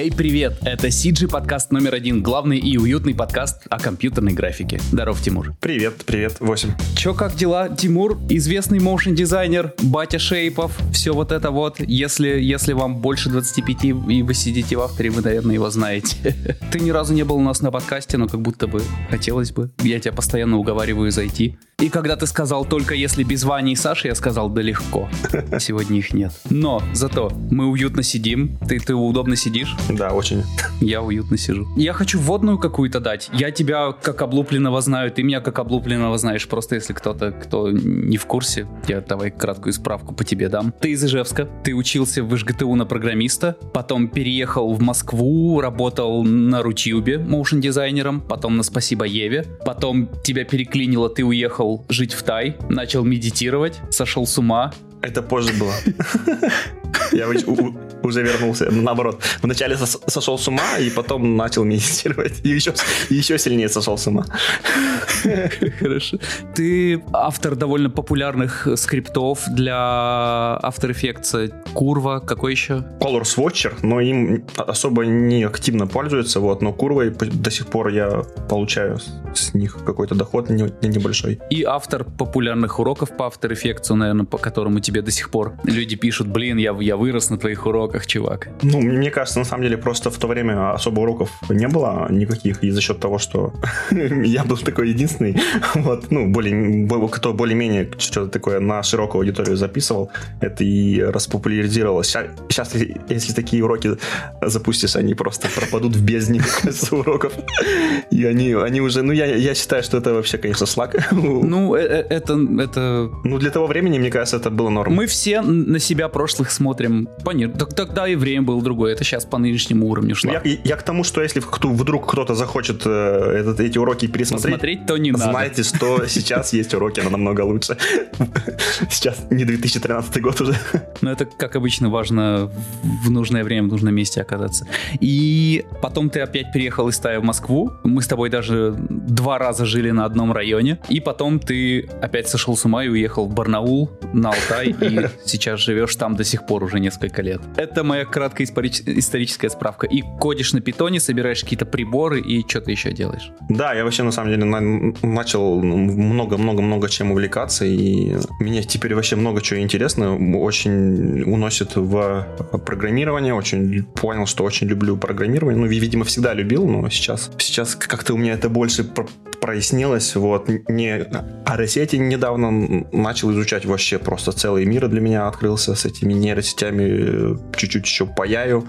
Эй, привет! Это CG подкаст номер один, главный и уютный подкаст о компьютерной графике. Здоров, Тимур. Привет, привет, 8. Чё, как дела? Тимур, известный моушен дизайнер, батя шейпов, все вот это вот. Если, если вам больше 25 и вы сидите в авторе, вы, наверное, его знаете. Ты ни разу не был у нас на подкасте, но как будто бы хотелось бы. Я тебя постоянно уговариваю зайти. И когда ты сказал только если без Вани и Саши, я сказал да легко. Сегодня их нет. Но зато мы уютно сидим. Ты, ты удобно сидишь? Да, очень. Я уютно сижу. Я хочу вводную какую-то дать. Я тебя как облупленного знаю, ты меня как облупленного знаешь. Просто если кто-то, кто не в курсе, я давай краткую справку по тебе дам. Ты из Ижевска, ты учился в ИЖГТУ на программиста, потом переехал в Москву, работал на Рутюбе моушен дизайнером, потом на Спасибо Еве, потом тебя переклинило, ты уехал жить в Тай, начал медитировать, сошел с ума, это позже было. Я уже вернулся. Наоборот, вначале сошел с ума, и потом начал медитировать. И еще, еще сильнее сошел с ума. Хорошо. Ты автор довольно популярных скриптов для After Effects. Курва, какой еще? Color Swatcher, но им особо не активно пользуются, вот, но Курвой до сих пор я получаю с них какой-то доход небольшой. И автор популярных уроков по After Effects, наверное, по которому тебе до сих пор люди пишут, блин, я, я вырос на твоих уроках, чувак. Ну, мне кажется, на самом деле, просто в то время особо уроков не было никаких, и за счет того, что я был такой единственный, вот, ну, более, кто более-менее что-то такое на широкую аудиторию записывал, это и распопуляризировалось. Сейчас, если такие уроки запустишь, они просто пропадут в бездне, кажется, уроков. И они, они уже, ну, я, я считаю, что это вообще, конечно, слаг. Ну, э, э, это, это... Ну, для того времени, мне кажется, это было норм. Мы все на себя прошлых смотрим. Понятно. Тогда и время было другое. Это сейчас по нынешнему уровню шло. Я, я к тому, что если кто, вдруг кто-то захочет э, этот, эти уроки пересмотреть, Посмотреть, то не надо. Знаете, что сейчас есть уроки, она намного лучше. Сейчас не 2013 год уже. Но это, как обычно, важно в нужное время, в нужном месте оказаться. И потом ты опять переехал из Тая в Москву. Мы с тобой даже два раза жили на одном районе. И потом ты опять сошел с ума и уехал в Барнаул, на Алтай, и сейчас живешь там до сих пор уже несколько лет. Это моя краткая историческая справка. И кодишь на питоне, собираешь какие-то приборы и что ты еще делаешь? Да, я вообще на самом деле начал много-много-много чем увлекаться, и мне теперь вообще много чего интересно, очень уносит в программирование, очень понял, что очень люблю программирование, ну, видимо, всегда любил, но сейчас, сейчас как-то у меня это больше прояснилось, вот, не нейросети недавно начал изучать вообще просто целый мир для меня открылся с этими нейросетями, чуть-чуть еще паяю,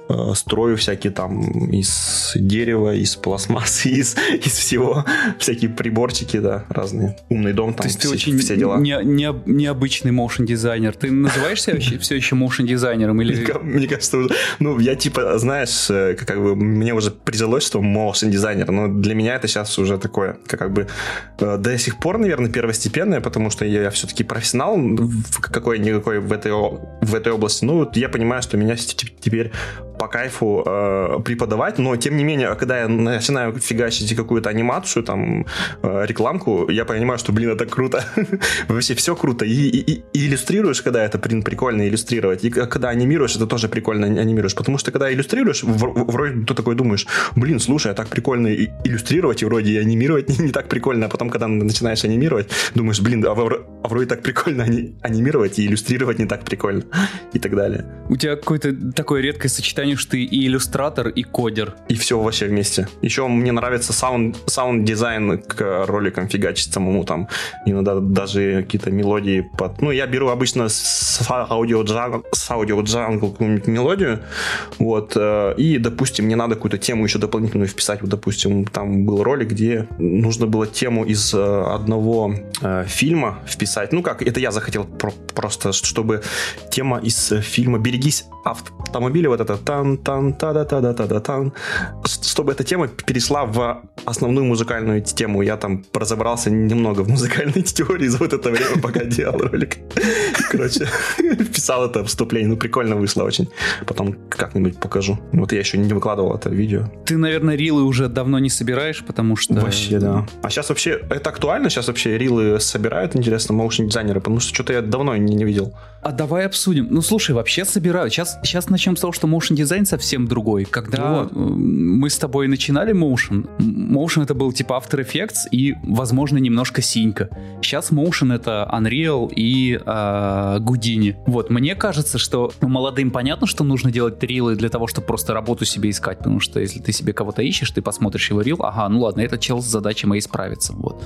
э, строю всякие там из дерева, из пластмассы, из, из всего, всякие приборчики, да, разные, умный дом, там, То есть все, ты очень все дела. Не, не, необычный моушен дизайнер. Ты называешься все еще моушен дизайнером или? Мне кажется, ну, я типа, знаешь, э, как бы мне уже прижилось, что моушен дизайнер, но для меня это сейчас уже такое, как бы э, до сих пор, наверное, первостепенное, потому что я, все-таки профессионал какой-никакой в этой, в этой области. Ну, вот я понимаю, что меня теперь по кайфу э, преподавать, но тем не менее, когда я начинаю фигачить какую-то анимацию, там, э, рекламку, я понимаю, что, блин, это круто. Вообще все круто. И, и, и иллюстрируешь, когда это, блин, прикольно иллюстрировать. И когда анимируешь, это тоже прикольно анимируешь. Потому что когда иллюстрируешь, вроде ты такой думаешь, блин, слушай, а так прикольно иллюстрировать, и вроде и анимировать не, не так прикольно. А потом, когда начинаешь анимировать, думаешь, блин, а, а вроде так прикольно анимировать и иллюстрировать не так прикольно. И так далее. У тебя какое-то такое редкое сочетание станешь ты и иллюстратор, и кодер. И все вообще вместе. Еще мне нравится sound, sound design к роликам фигачить самому там. Иногда даже какие-то мелодии под... Ну, я беру обычно с AudioJungle, AudioJungle какую-нибудь мелодию, вот, э, и, допустим, мне надо какую-то тему еще дополнительную вписать. Вот, допустим, там был ролик, где нужно было тему из э, одного э, фильма вписать. Ну как, это я захотел про- просто, чтобы тема из фильма «Берегись автомобиля», вот это тан тан та да та да та да тан чтобы эта тема перешла в основную музыкальную тему. Я там разобрался немного в музыкальной теории за вот это время, пока делал ролик. Короче, писал это вступление. Ну, прикольно вышло очень. Потом как-нибудь покажу. Вот я еще не выкладывал это видео. Ты, наверное, рилы уже давно не собираешь, потому что... Вообще, да. А сейчас вообще, это актуально? Сейчас вообще рилы собирают, интересно, моушен дизайнеры? Потому что что-то я давно не, не видел. А давай обсудим. Ну, слушай, вообще собирают. Сейчас сейчас, начнем с того, что motion дизайн совсем другой. Когда вот. мы с тобой начинали motion, motion это был типа After Effects и, возможно, немножко синька. Сейчас motion это Unreal и э, Houdini. Вот, мне кажется, что молодым понятно, что нужно делать рилы для того, чтобы просто работу себе искать, потому что если ты себе кого-то ищешь, ты посмотришь его рил, ага, ну ладно, этот чел с задачей моей справится, вот.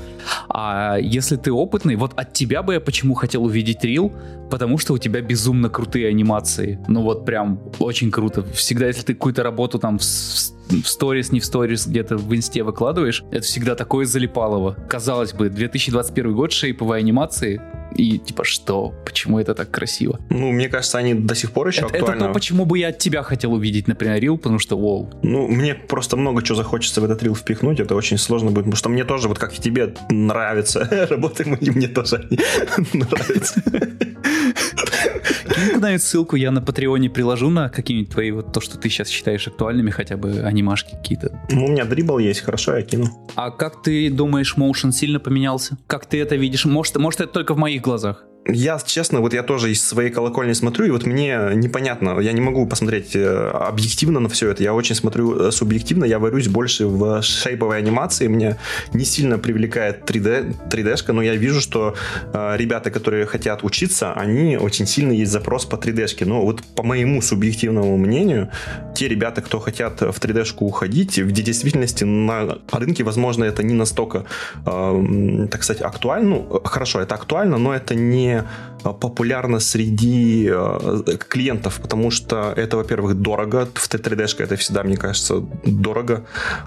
А если ты опытный, вот от тебя бы я почему хотел увидеть рил, потому что у тебя безумно крутые анимации, ну вот прям очень круто. Всегда, если ты какую-то работу там в, в сторис, не в сторис, где-то в инсте выкладываешь, это всегда такое залипалово. Казалось бы, 2021 год, шейповые анимации, и типа что? Почему это так красиво? Ну, мне кажется, они до сих пор еще это, актуальны. Это то, почему бы я от тебя хотел увидеть, например, рил, потому что вол. Ну, мне просто много чего захочется в этот рил впихнуть, это очень сложно будет, потому что мне тоже, вот как и тебе, нравится работы мои, мне тоже нравится. Кинь куда-нибудь ссылку, я на Патреоне приложу на какие-нибудь твои, вот то, что ты сейчас считаешь актуальными, хотя бы анимашки какие-то. Ну, у меня дрибл есть, хорошо, я кину. А как ты думаешь, моушен сильно поменялся? Как ты это видишь? Может, может это только в моих глазах? Я, честно, вот я тоже из своей колокольни смотрю, и вот мне непонятно, я не могу посмотреть э, объективно на все это, я очень смотрю э, субъективно, я варюсь больше в шейповой анимации, мне не сильно привлекает 3D, 3D-шка, но я вижу, что э, ребята, которые хотят учиться, они очень сильно есть запрос по 3D-шке, но вот по моему субъективному мнению, те ребята, кто хотят в 3D-шку уходить, в действительности на рынке, возможно, это не настолько, э, так сказать, актуально, ну, хорошо, это актуально, но это не Э, популярно среди э, клиентов, потому что это, во-первых, дорого. В 3D-шке это всегда, мне кажется, дорого.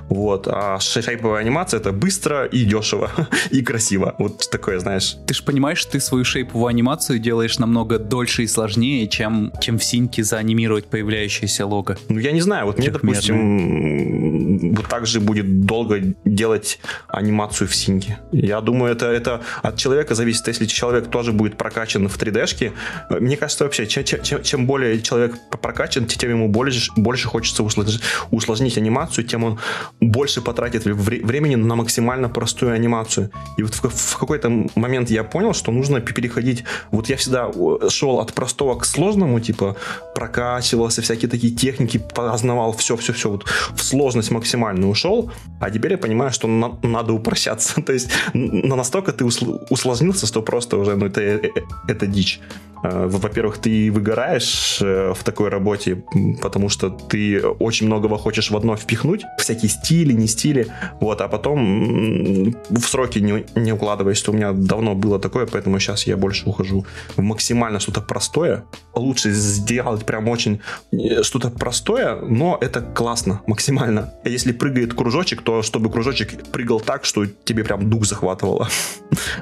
Вот. А шейповая анимация это быстро и дешево, и красиво. Вот такое, знаешь. Ты же понимаешь, ты свою шейповую анимацию делаешь намного дольше и сложнее, чем, чем в синьке заанимировать появляющееся лого. Ну, я не знаю. Вот мне, допустим, вот так же будет долго делать анимацию в синьке. Я думаю, это, это от человека зависит. Если человек тоже будет прокачан в 3D-шке, мне кажется, вообще, чем, чем, чем более человек прокачан, тем ему больше, больше хочется усложнить, усложнить анимацию, тем он больше потратит времени на максимально простую анимацию. И вот в, в какой-то момент я понял, что нужно переходить... Вот я всегда шел от простого к сложному, типа прокачивался, всякие такие техники познавал, все-все-все, вот в сложность максимально ушел, а теперь я понимаю, что на, надо упрощаться. То есть на настолько ты усложнился, что просто уже ну, это, это дичь. Э, во-первых, ты выгораешь э, в такой работе, потому что ты очень многого хочешь в одно впихнуть, всякие стили, не стили, вот, а потом в сроки не, не укладываешься. У меня давно было такое, поэтому сейчас я больше ухожу в максимально что-то простое. Лучше сделать прям очень э, что-то простое, но это классно, максимально. А если прыгает кружочек, то чтобы кружочек прыгал так, что тебе прям дух захватывало.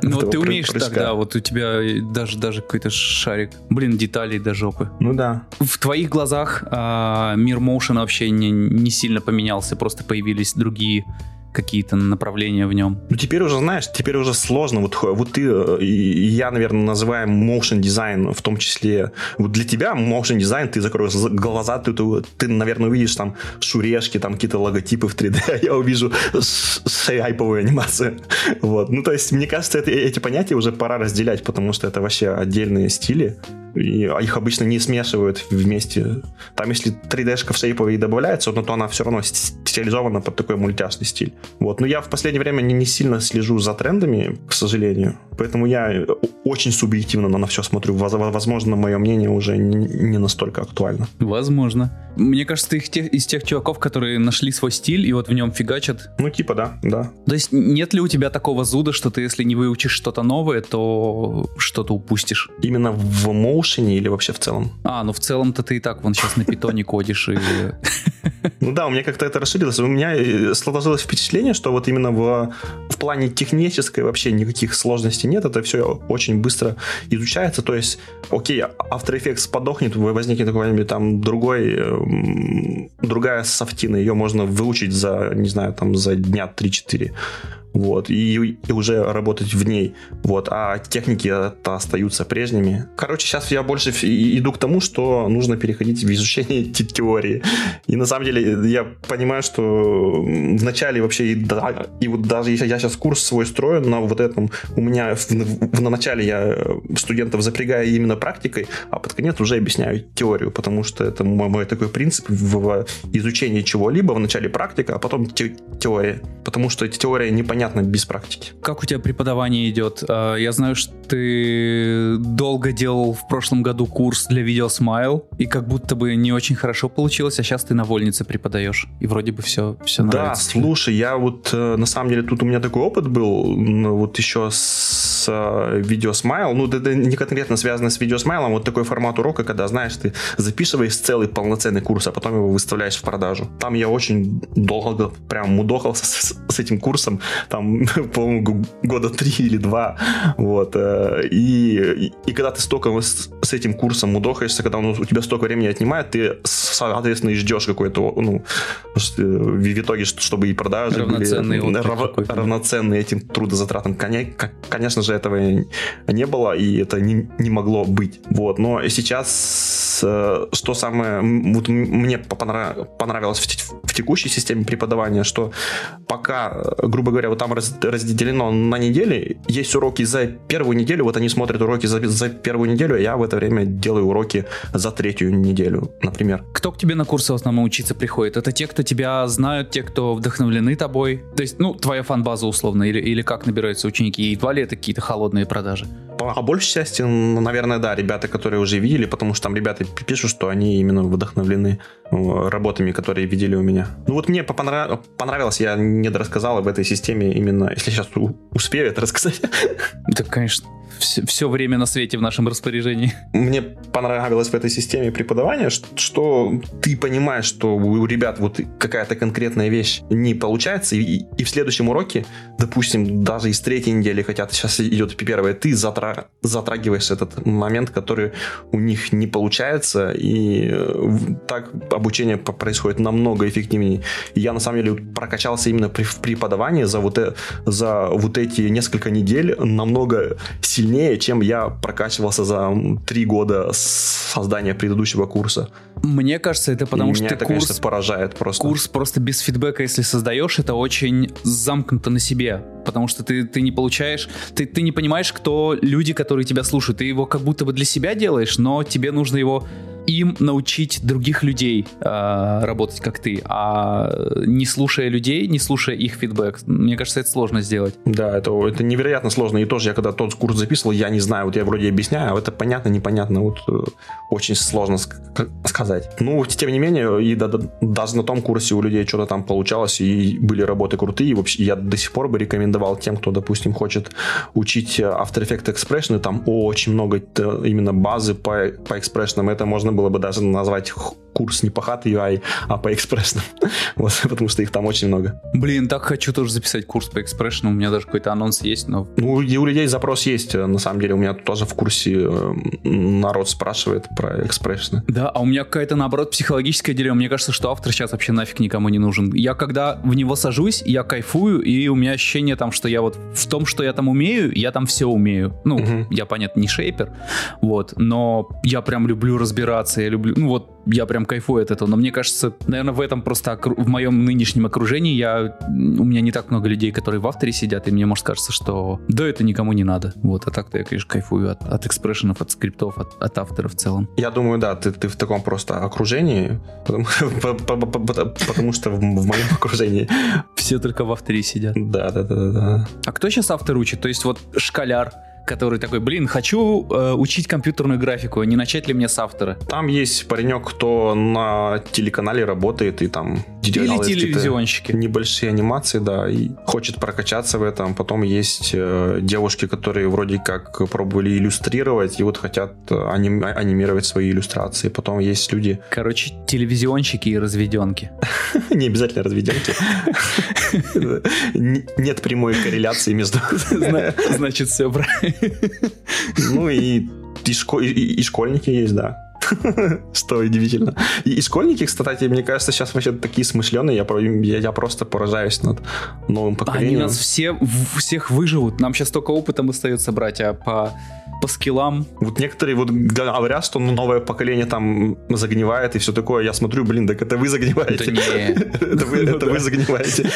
Ну, ты умеешь так, да, вот у тебя даже, даже какой-то шарик. Блин, деталей до жопы. Ну да. В твоих глазах э, мир моушена вообще не, не сильно поменялся, просто появились другие какие-то направления в нем. Ну, теперь уже, знаешь, теперь уже сложно. Вот, вот ты э, я, наверное, называем motion дизайн в том числе. Вот для тебя motion дизайн, ты закроешь глаза, ты, ты, ты наверное, увидишь там шурешки, там какие-то логотипы в 3D, а я увижу шейповую анимацию. Вот. Ну, то есть, мне кажется, это, эти понятия уже пора разделять, потому что это вообще отдельные стили и их обычно не смешивают вместе. Там, если 3D-шка в шейповые добавляется, но то она все равно стилизована под такой мультяшный стиль. Вот. Но я в последнее время не, не сильно слежу за трендами, к сожалению. Поэтому я очень субъективно на все смотрю. Возможно, мое мнение уже не настолько актуально. Возможно. Мне кажется, ты их тех, из тех чуваков, которые нашли свой стиль и вот в нем фигачат. Ну, типа, да, да. То есть нет ли у тебя такого зуда, что ты, если не выучишь что-то новое, то что-то упустишь? Именно в моушене или вообще в целом? А, ну в целом-то ты и так вон сейчас на питоне кодишь и... Ну да, у меня как-то это расширилось. У меня э, сложилось впечатление, что вот именно в, в плане технической вообще никаких сложностей нет. Это все очень быстро изучается. То есть, окей, After Effects подохнет, возникнет какой-нибудь там другой, другая софтина. Ее можно выучить за, не знаю, там за дня 3-4. вот, и, и уже работать в ней, вот, а техники это остаются прежними. Короче, сейчас я больше иду к тому, что нужно переходить в изучение теории. И на самом деле я понимаю, что в начале вообще, и, да, и вот даже если я сейчас курс свой строю на вот этом, у меня в, в, на начале я студентов запрягаю именно практикой, а под конец уже объясняю теорию, потому что это мой, мой такой принцип в изучении чего-либо, в начале практика, а потом те, теория, потому что теория непонятна без практики. Как у тебя преподавание идет? А, я знаю, что ты долго делал в прошлом году курс для видео Smile, и как будто бы не очень хорошо получилось, а сейчас ты на вольнице преподаешь, и вроде бы все, все нравится. Да, слушай, я вот э, на самом деле тут у меня такой опыт был, вот еще с э, видео Smile, ну это не конкретно связано с видео Smile, а вот такой формат урока, когда, знаешь, ты записываешь целый полноценный курс, а потом его выставляешь в продажу. Там я очень долго прям мудохался с, с этим курсом, там, по-моему, года три или два, вот, э, и, и, когда ты столько с, с этим курсом мудохаешься, когда он у тебя столько времени отнимает, ты, соответственно, и ждешь какой-то, ну, в итоге, чтобы и продажи равноценные были рав, равноценные этим трудозатратам. Конечно же, этого не было, и это не, не могло быть. Вот. Но сейчас, э, что самое, вот мне понравилось в, в текущей системе преподавания, что пока, грубо говоря, вот там разделено на недели, есть уроки за первую неделю, вот они смотрят уроки за, за первую неделю, а в это время делаю уроки за третью неделю, например. Кто к тебе на курсы в основном учиться приходит? Это те, кто тебя знают, те, кто вдохновлены тобой? То есть, ну, твоя фан-база условно, или, или как набираются ученики? И едва ли это какие-то холодные продажи? По большей части, наверное, да, ребята, которые уже видели, потому что там ребята пишут, что они именно вдохновлены э, работами, которые видели у меня. Ну вот мне понравилось, я не рассказал об этой системе именно, если сейчас успею это рассказать. Да, конечно все, все время на свете в нашем распоряжении. Мне понравилось в этой системе преподавания, что, что ты понимаешь, что у ребят вот какая-то конкретная вещь не получается, и, и в следующем уроке, допустим, даже из третьей недели, хотя сейчас идет первая, ты затра, затрагиваешь этот момент, который у них не получается, и э, так обучение происходит намного эффективнее. я на самом деле прокачался именно при преподавании за вот, э, за вот эти несколько недель намного сильнее сильнее, чем я прокачивался за три года создания предыдущего курса. Мне кажется, это потому И что меня это, курс, конечно, поражает просто. Курс просто без фидбэка, если создаешь, это очень замкнуто на себе, потому что ты, ты не получаешь, ты, ты не понимаешь, кто люди, которые тебя слушают. Ты его как будто бы для себя делаешь, но тебе нужно его им научить других людей э, работать как ты, а не слушая людей, не слушая их фидбэк, мне кажется, это сложно сделать. Да, это, это невероятно сложно. И тоже я когда тот курс записывал, я не знаю, вот я вроде объясняю, а это понятно, непонятно, вот э, очень сложно сказать. Ну, тем не менее, и да, да, даже на том курсе у людей что-то там получалось, и были работы крутые, и вообще я до сих пор бы рекомендовал тем, кто, допустим, хочет учить After Effects Expression, там очень много э, именно базы по, по экспрессионам, это можно было бы даже назвать курс не по хат UI, а по экспрессным. вот, потому что их там очень много. Блин, так хочу тоже записать курс по экспрессну. У меня даже какой-то анонс есть, но... Ну, и у людей запрос есть. На самом деле, у меня тоже в курсе э, народ спрашивает про экспрессны. Да, а у меня какая-то, наоборот, психологическая дилемма. Мне кажется, что автор сейчас вообще нафиг никому не нужен. Я когда в него сажусь, я кайфую, и у меня ощущение там, что я вот в том, что я там умею, я там все умею. Ну, угу. я, понятно, не шейпер, вот, но я прям люблю разбираться, я люблю, ну вот, я прям кайфую от этого. Но мне кажется, наверное, в этом просто в моем нынешнем окружении я, у меня не так много людей, которые в авторе сидят, и мне может кажется, что да, это никому не надо. Вот, а так-то я, конечно, кайфую от, от экспрессионов, от скриптов, от, от автора в целом. Я думаю, да, ты, ты в таком просто окружении, потому, потому что в, в моем окружении все только в авторе сидят. Да, да, да, да. А кто сейчас автор учит? То есть вот школяр, который такой, блин, хочу э, учить компьютерную графику, не начать ли мне с автора? Там есть паренек, кто на телеканале работает и там Или телевизионщики. Небольшие анимации, да, и хочет прокачаться в этом. Потом есть э, девушки, которые вроде как пробовали иллюстрировать и вот хотят э, аним, анимировать свои иллюстрации. Потом есть люди... Короче, телевизионщики и разведенки. Не обязательно разведенки. Нет прямой корреляции между... Значит, все правильно. Ну и, и, и школьники есть, да. что удивительно. И, и школьники, кстати, мне кажется, сейчас вообще такие смышленые, я, я, я просто поражаюсь над новым поколением. Они нас все, всех выживут. Нам сейчас только опытом остается брать, а по по скиллам. Вот некоторые вот говорят, что ну, новое поколение там загнивает и все такое. Я смотрю, блин, так это вы загниваете. Да не. Это вы, это вы загниваете.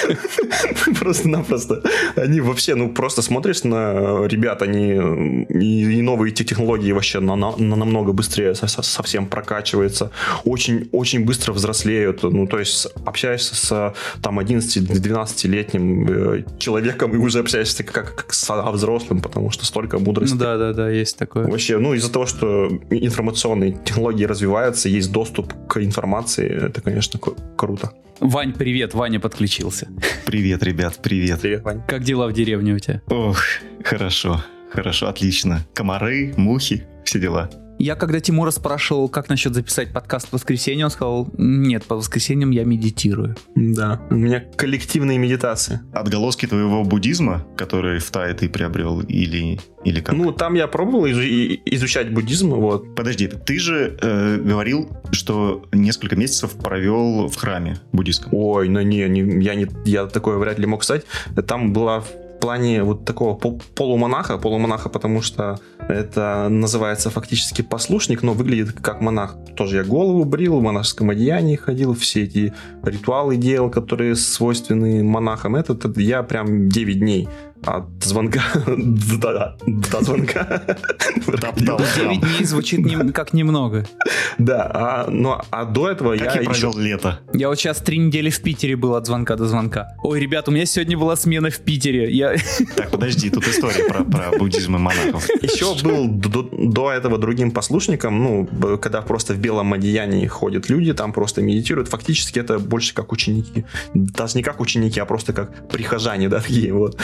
Просто-напросто. Они вообще, ну, просто смотришь на ребят, они и новые технологии вообще намного быстрее совсем прокачиваются. Очень, очень быстро взрослеют. Ну, то есть общаешься с там 11-12-летним э, человеком и уже общаешься как, как с взрослым, потому что столько мудрости. Ну да, да, да, есть такое. Вообще, ну, из-за того, что информационные технологии развиваются, есть доступ к информации, это, конечно, круто. Вань, привет, Ваня подключился. Привет, ребят, привет. Привет, Вань. Как дела в деревне у тебя? Ох, хорошо, хорошо, отлично. Комары, мухи, все дела. Я когда Тимура спрашивал, как насчет записать подкаст в воскресенье, он сказал, нет, по воскресеньям я медитирую. Да, у меня коллективные медитации. Отголоски твоего буддизма, который в Тае ты приобрел, или, или как? Ну, там я пробовал изучать буддизм, вот. Подожди, ты же э, говорил, что несколько месяцев провел в храме буддийском. Ой, ну не, не, я, не, я такое вряд ли мог сказать. Там была плане вот такого полумонаха, полумонаха, потому что это называется фактически послушник, но выглядит как монах. Тоже я голову брил, в монашеском одеянии ходил, все эти ритуалы делал, которые свойственны монахам. Это, это я прям 9 дней от звонка до, до звонка. 9 дней звучит не, как немного. Да, а, но, а до этого как я, я провел еще... лето. Я вот сейчас три недели в Питере был от звонка до звонка. Ой, ребят, у меня сегодня была смена в Питере. Я... Так, подожди, тут история про, про буддизм и монахов. Еще был до, до этого другим послушником, ну, когда просто в белом одеянии ходят люди, там просто медитируют. Фактически это больше как ученики. Даже не как ученики, а просто как прихожане, да, такие вот.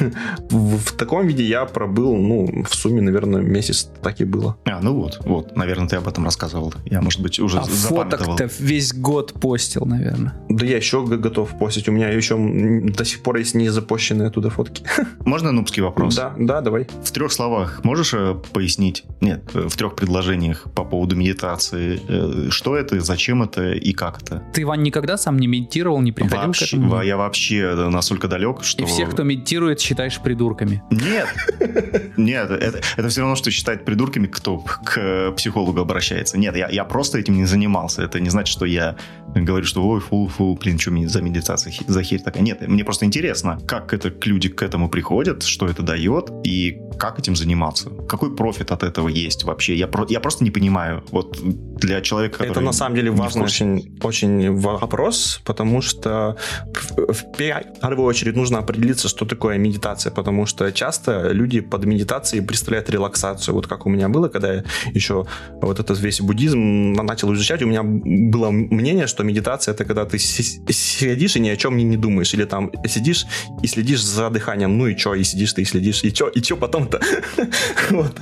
В таком виде я пробыл, ну, в сумме, наверное, месяц так и было. А, ну вот, вот, наверное, ты об этом рассказывал. Я, может быть, уже а фоток ты весь год постил, наверное. Да я еще готов постить. У меня еще до сих пор есть не запущенные оттуда фотки. Можно нубский вопрос? Да, да, давай. В трех словах можешь э, пояснить? Нет, э, в трех предложениях по поводу медитации. Э, что это, зачем это и как это? Ты, Иван, никогда сам не медитировал, не приходил вообще, к этому? Я вообще настолько далек, что... И всех, кто медитирует, считаешь придурками? Нет. Нет, это, это все равно, что считать придурками, кто к психологу обращается. Нет, я, я просто этим не занимался. Это не значит, что я говорю, что ой, фу, фу, блин, что мне за медитация за херь такая. Нет, мне просто интересно, как это люди к этому приходят, что это дает и как этим заниматься. Какой профит от этого есть вообще? Я, про, я просто не понимаю. Вот для человека, который... Это на самом деле важный очень, очень вопрос, потому что в первую очередь нужно определиться, что такое медитация, потому что часто люди под медитацией представляют релаксацию. Вот как у меня было, когда я еще вот этот весь буддизм начал изучать, у меня было мнение, что медитация это когда ты сидишь и ни о чем не, не думаешь, или там сидишь и следишь за дыханием, ну и что, и сидишь ты и следишь, и что, и что потом-то? вот.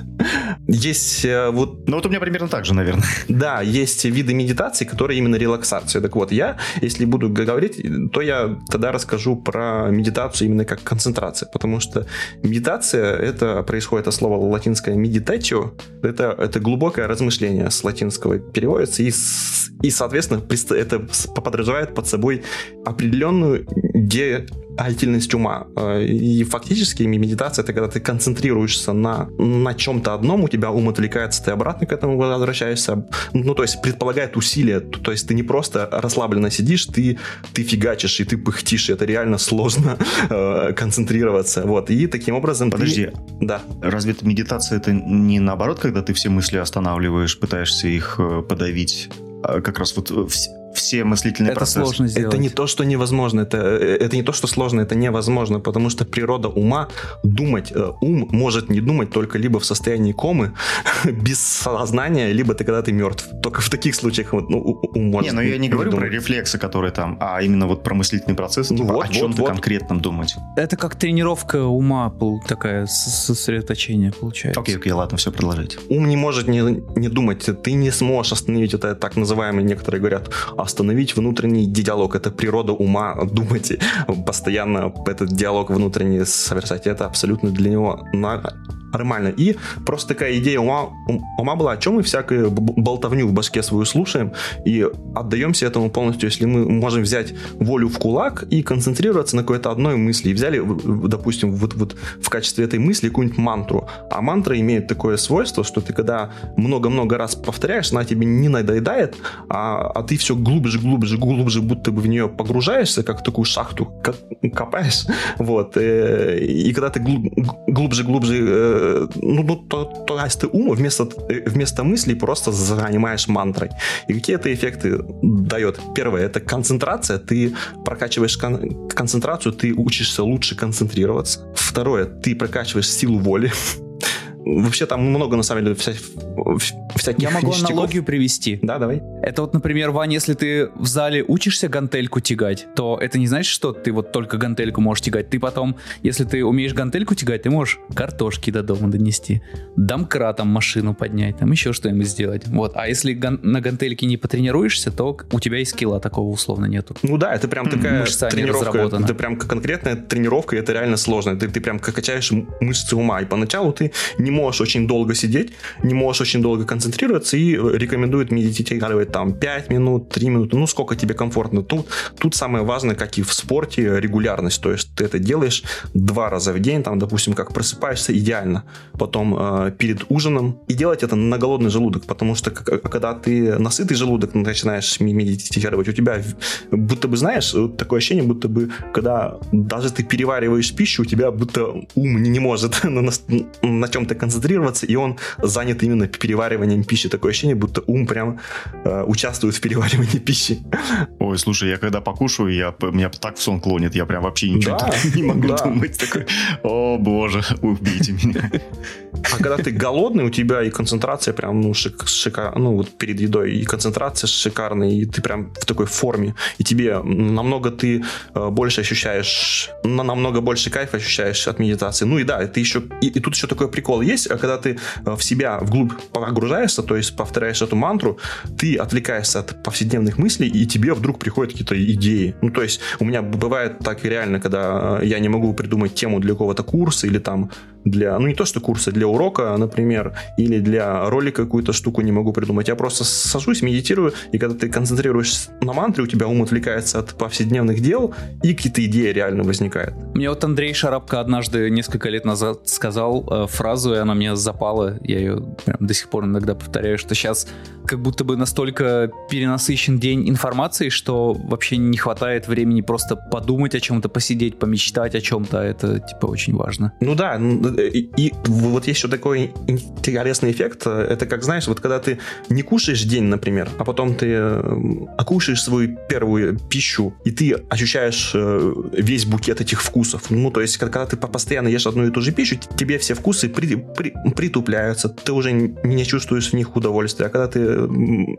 Есть э, вот... Ну вот у меня примерно так же, наверное. Да, есть виды медитации, которые именно релаксация. Так вот, я, если буду говорить, то я тогда расскажу про медитацию именно как концентрация, потому что медитация, это происходит от слова латинское meditatio, это, это глубокое размышление с латинского переводится, и, и соответственно, это подразумевает под собой определенную де альтильность ума. Э, и фактически медитация это когда ты концентрируешься на, на чем-то одном, у тебя ум отвлекается, ты обратно к этому возвращаешься. Ну, то есть предполагает усилия. То есть ты не просто расслабленно сидишь, ты, ты фигачишь и ты пыхтишь. И это реально сложно э, концентрироваться. Вот. И таким образом... Подожди. Ты... Да. Разве это медитация это не наоборот, когда ты все мысли останавливаешь, пытаешься их э, подавить? А как раз вот все мыслительные это процессы. Сложно сделать. Это не то, что невозможно, это, это не то, что сложно, это невозможно, потому что природа ума думать, э, ум может не думать только либо в состоянии комы, без сознания, либо ты когда ты мертв. Только в таких случаях вот, ну, ум может Не, но ну, я не говорю думать. про рефлексы, которые там, а именно вот про мыслительные процессы, ну, типа, вот, о чем-то вот. конкретном думать. Это как тренировка ума такая, сосредоточение получается. Окей, окей, ладно, все, продолжайте. Ум не может не, не думать, ты не сможешь остановить это так называемые, некоторые говорят, остановить внутренний диалог. Это природа ума, думайте, постоянно этот диалог внутренний совершать. Это абсолютно для него на нормально. И просто такая идея ума, ума была, о чем мы всякую болтовню в башке свою слушаем и отдаемся этому полностью, если мы можем взять волю в кулак и концентрироваться на какой-то одной мысли. И взяли, допустим, вот, вот в качестве этой мысли какую-нибудь мантру. А мантра имеет такое свойство, что ты когда много-много раз повторяешь, она тебе не надоедает, а, а ты все глубже, глубже, глубже, будто бы в нее погружаешься, как в такую шахту копаешь. Вот. Э, и когда ты глубже, глубже, э, ну, ну то, то есть ты ум вместо, вместо мыслей просто занимаешь мантрой. И какие это эффекты дает? Первое, это концентрация. Ты прокачиваешь кон- концентрацию, ты учишься лучше концентрироваться. Второе, ты прокачиваешь силу воли. Вообще там много, на самом деле, вся, всяких Я могу ништяков. аналогию привести. Да, давай. Это вот, например, Ваня, если ты в зале учишься гантельку тягать, то это не значит, что ты вот только гантельку можешь тягать. Ты потом, если ты умеешь гантельку тягать, ты можешь картошки до дома донести, домкратом машину поднять, там еще что-нибудь сделать. Вот. А если ган- на гантельке не потренируешься, то у тебя и скилла такого условно нету. Ну да, это прям такая Мышца тренировка. Это прям конкретная тренировка, и это реально сложно. Ты, ты прям качаешь мышцы ума. И поначалу ты не можешь очень долго сидеть, не можешь очень долго концентрироваться и рекомендует медитировать там 5 минут, 3 минуты, ну сколько тебе комфортно. Тут, тут самое важное, как и в спорте, регулярность. То есть ты это делаешь два раза в день, там, допустим, как просыпаешься, идеально. Потом э, перед ужином. И делать это на голодный желудок, потому что когда ты насытый желудок начинаешь медитировать, у тебя будто бы, знаешь, такое ощущение, будто бы, когда даже ты перевариваешь пищу, у тебя будто ум не может на, на, на чем-то концентрироваться, и он занят именно перевариванием пищи. Такое ощущение, будто ум прям э, участвует в переваривании пищи. Ой, слушай, я когда покушаю, я, меня так в сон клонит, я прям вообще ничего да, не могу да. думать. Такой, о боже, убейте меня. А когда ты голодный, у тебя и концентрация прям, ну, шик, шика, ну, вот перед едой, и концентрация шикарная, и ты прям в такой форме, и тебе намного ты э, больше ощущаешь, намного больше кайфа ощущаешь от медитации. Ну и да, ты еще, и, и тут еще такой прикол есть, а когда ты э, в себя вглубь погружаешься, то есть повторяешь эту мантру, ты отвлекаешься от повседневных мыслей, и тебе вдруг приходят какие-то идеи. Ну, то есть у меня бывает так реально, когда я не могу придумать тему для какого-то курса или там для, ну не то что курса, для урока, например, или для ролика какую-то штуку не могу придумать. Я просто сажусь, медитирую, и когда ты концентрируешься на мантре, у тебя ум отвлекается от повседневных дел, и какие-то идеи реально возникают. Мне вот Андрей Шарапко однажды несколько лет назад сказал э, фразу, и она мне запала, я ее прям до сих пор иногда повторяю, что сейчас как будто бы настолько перенасыщен день информации, что вообще не хватает времени просто подумать о чем-то, посидеть, помечтать о чем-то. Это типа очень важно. Ну да, и, и вот есть еще такой интересный эффект. Это как, знаешь, вот когда ты не кушаешь день, например, а потом ты окушаешь свою первую пищу, и ты ощущаешь э, весь букет этих вкусов. Ну, то есть, когда ты постоянно ешь одну и ту же пищу, тебе все вкусы при, притупляются, ты уже не чувствуешь в них удовольствия. А когда ты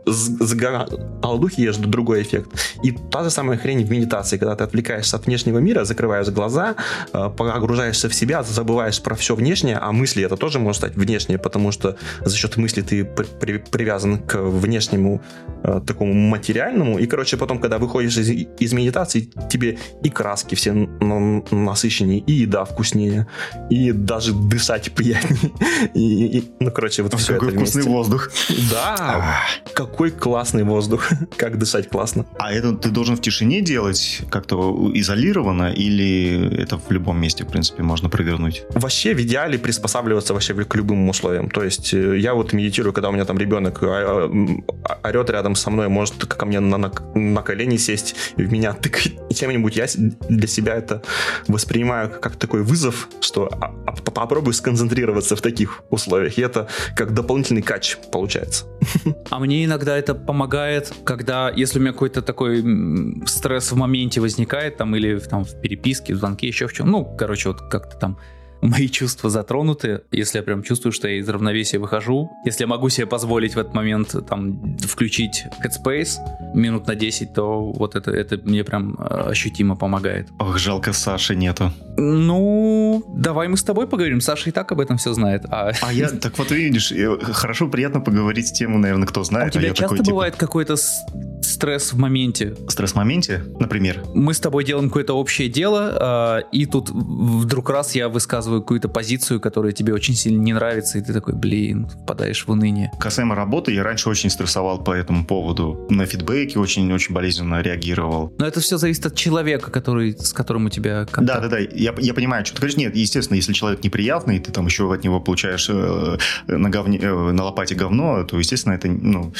с голодухи ешь другой эффект. И та же самая хрень в медитации, когда ты отвлекаешься от внешнего мира, закрываешь глаза, э, погружаешься в себя, забываешь про все внешнее, а мысли это тоже может стать внешнее, потому что за счет мысли ты при, привязан к внешнему э, такому материальному. И, короче, потом, когда выходишь из, из медитации, тебе и краски все насыщеннее, и еда вкуснее, и даже дышать приятнее. И, и, ну, короче, вот все это вкусный вместе. воздух. Да, какой классный воздух. как дышать классно. А это ты должен в тишине делать как-то изолированно или это в любом месте, в принципе, можно провернуть? Вообще, в идеале приспосабливаться вообще к любым условиям. То есть э, я вот медитирую, когда у меня там ребенок а, а, орет рядом со мной, может ко мне на, на, на колени сесть и в меня тыкать чем-нибудь. Я для себя это воспринимаю как такой вызов, что а, попробуй сконцентрироваться в таких условиях. И это как дополнительный кач получается. А мне иногда это помогает, когда, если у меня какой-то такой стресс в моменте возникает, там, или там в переписке, в звонке, еще в чем, ну, короче, вот как-то там мои чувства затронуты, если я прям чувствую, что я из равновесия выхожу, если я могу себе позволить в этот момент там включить Headspace минут на 10, то вот это, это мне прям э, ощутимо помогает. Ох, жалко Саши нету. Ну, давай мы с тобой поговорим. Саша и так об этом все знает. А, а я, так вот видишь, хорошо, приятно поговорить с тем, наверное, кто знает. А у тебя а часто такой, типа бывает типа... какой-то стресс в моменте. Стресс в моменте, например? Мы с тобой делаем какое-то общее дело, э, и тут вдруг раз я высказываю какую-то позицию, которая тебе очень сильно не нравится, и ты такой, блин, впадаешь в уныние. Касаемо работы, я раньше очень стрессовал по этому поводу. На фидбэке очень-очень болезненно реагировал. Но это все зависит от человека, который, с которым у тебя контакт. Да, да, да. Я, я понимаю, что ты говоришь. Нет, естественно, если человек неприятный, ты там еще от него получаешь э, на, говне, э, на лопате говно, то, естественно, это, ну,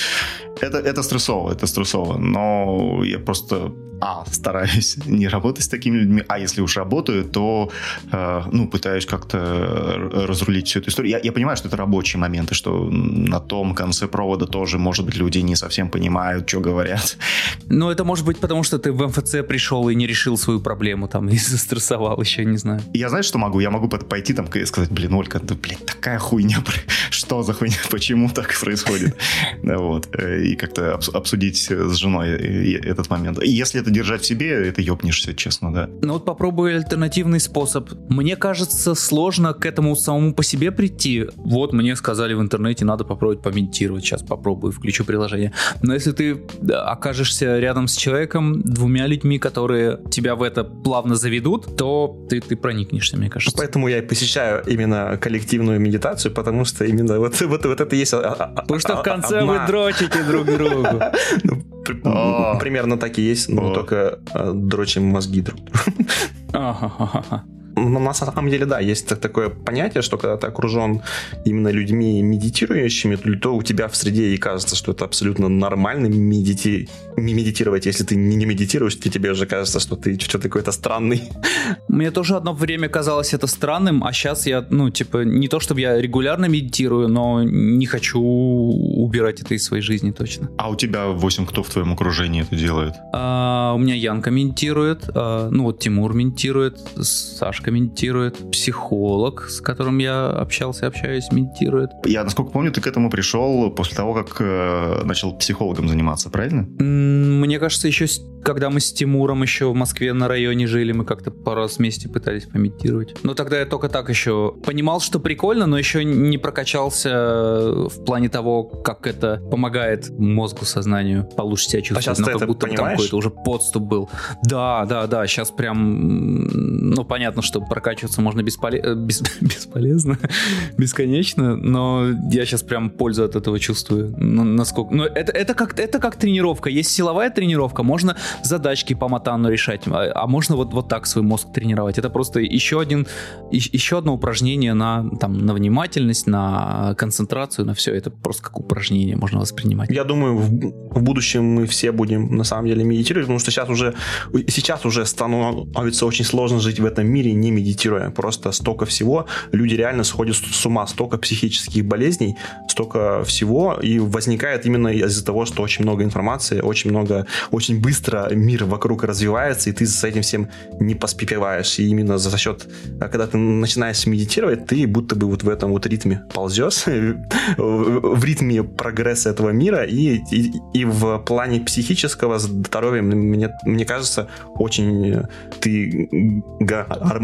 это, это стрессово, это стрессово. Но я просто а, стараюсь не работать с такими людьми, а если уж работаю, то, э, ну, пытаюсь как-то разрулить всю эту историю. Я, я понимаю, что это рабочие моменты, что на том конце провода тоже, может быть, люди не совсем понимают, что говорят. Ну, это может быть потому, что ты в МФЦ пришел и не решил свою проблему, там, и застрессовал еще, не знаю. Я знаешь, что могу? Я могу пойти там и сказать, блин, Олька, да, блин, такая хуйня, что за хуйня, почему так происходит? Вот. Э, и как-то обсудить с женой этот момент. Если это это держать в себе, это ёбнешься, честно, да. Ну вот попробуй альтернативный способ. Мне кажется, сложно к этому самому по себе прийти. Вот мне сказали в интернете, надо попробовать поментировать. Сейчас попробую, включу приложение. Но если ты окажешься рядом с человеком, двумя людьми, которые тебя в это плавно заведут, то ты, ты проникнешься, мне кажется. Поэтому я и посещаю именно коллективную медитацию, потому что именно вот, вот, вот это есть... Потому что в конце вы дрочите друг другу. Ну, примерно так и есть. Ну, только э, дрочим мозги друг другу. Ну, на самом деле, да, есть такое понятие, что когда ты окружен именно людьми медитирующими, то у тебя в среде и кажется, что это абсолютно нормально медити... медитировать. Если ты не медитируешь, то тебе уже кажется, что ты что-то какой-то странный. Мне тоже одно время казалось это странным, а сейчас я, ну, типа, не то чтобы я регулярно медитирую, но не хочу убирать это из своей жизни точно. А у тебя, 8, кто в твоем окружении это делает? А, у меня Янка медитирует, а, ну вот Тимур медитирует, Сашка медитирует, психолог, с которым я общался и общаюсь, медитирует. Я, насколько помню, ты к этому пришел после того, как э, начал психологом заниматься, правильно? Мне кажется, еще когда мы с Тимуром еще в Москве на районе жили, мы как-то пару раз вместе пытались помедитировать. Но тогда я только так еще понимал, что прикольно, но еще не прокачался в плане того, как это помогает мозгу, сознанию получше себя чувствовать. А сейчас но ты как это будто понимаешь? там какой-то уже подступ был. Да, да, да, сейчас прям, ну, понятно, что прокачиваться можно бесполе... Э, бес... бесполезно, бесконечно, но я сейчас прям пользу от этого чувствую. Ну, насколько... Ну, это, это, как, это как тренировка. Есть силовая тренировка, можно задачки по матану решать, а, а можно вот, вот так свой мозг тренировать. Это просто еще, один, еще одно упражнение на, там, на внимательность, на концентрацию, на все. Это просто как упражнение можно воспринимать. Я думаю, в, в будущем мы все будем на самом деле медитировать, потому что сейчас уже, сейчас уже становится очень сложно жить в этом мире, не медитируя. Просто столько всего, люди реально сходят с ума, столько психических болезней, столько всего, и возникает именно из-за того, что очень много информации, очень много, очень быстро мир вокруг развивается, и ты с этим всем не поспеваешь. И именно за счет, а, когда ты начинаешь медитировать, ты будто бы вот в этом вот ритме ползешь, в ритме прогресса этого мира, и, и, и в плане психического здоровья, мне, мне кажется, очень ты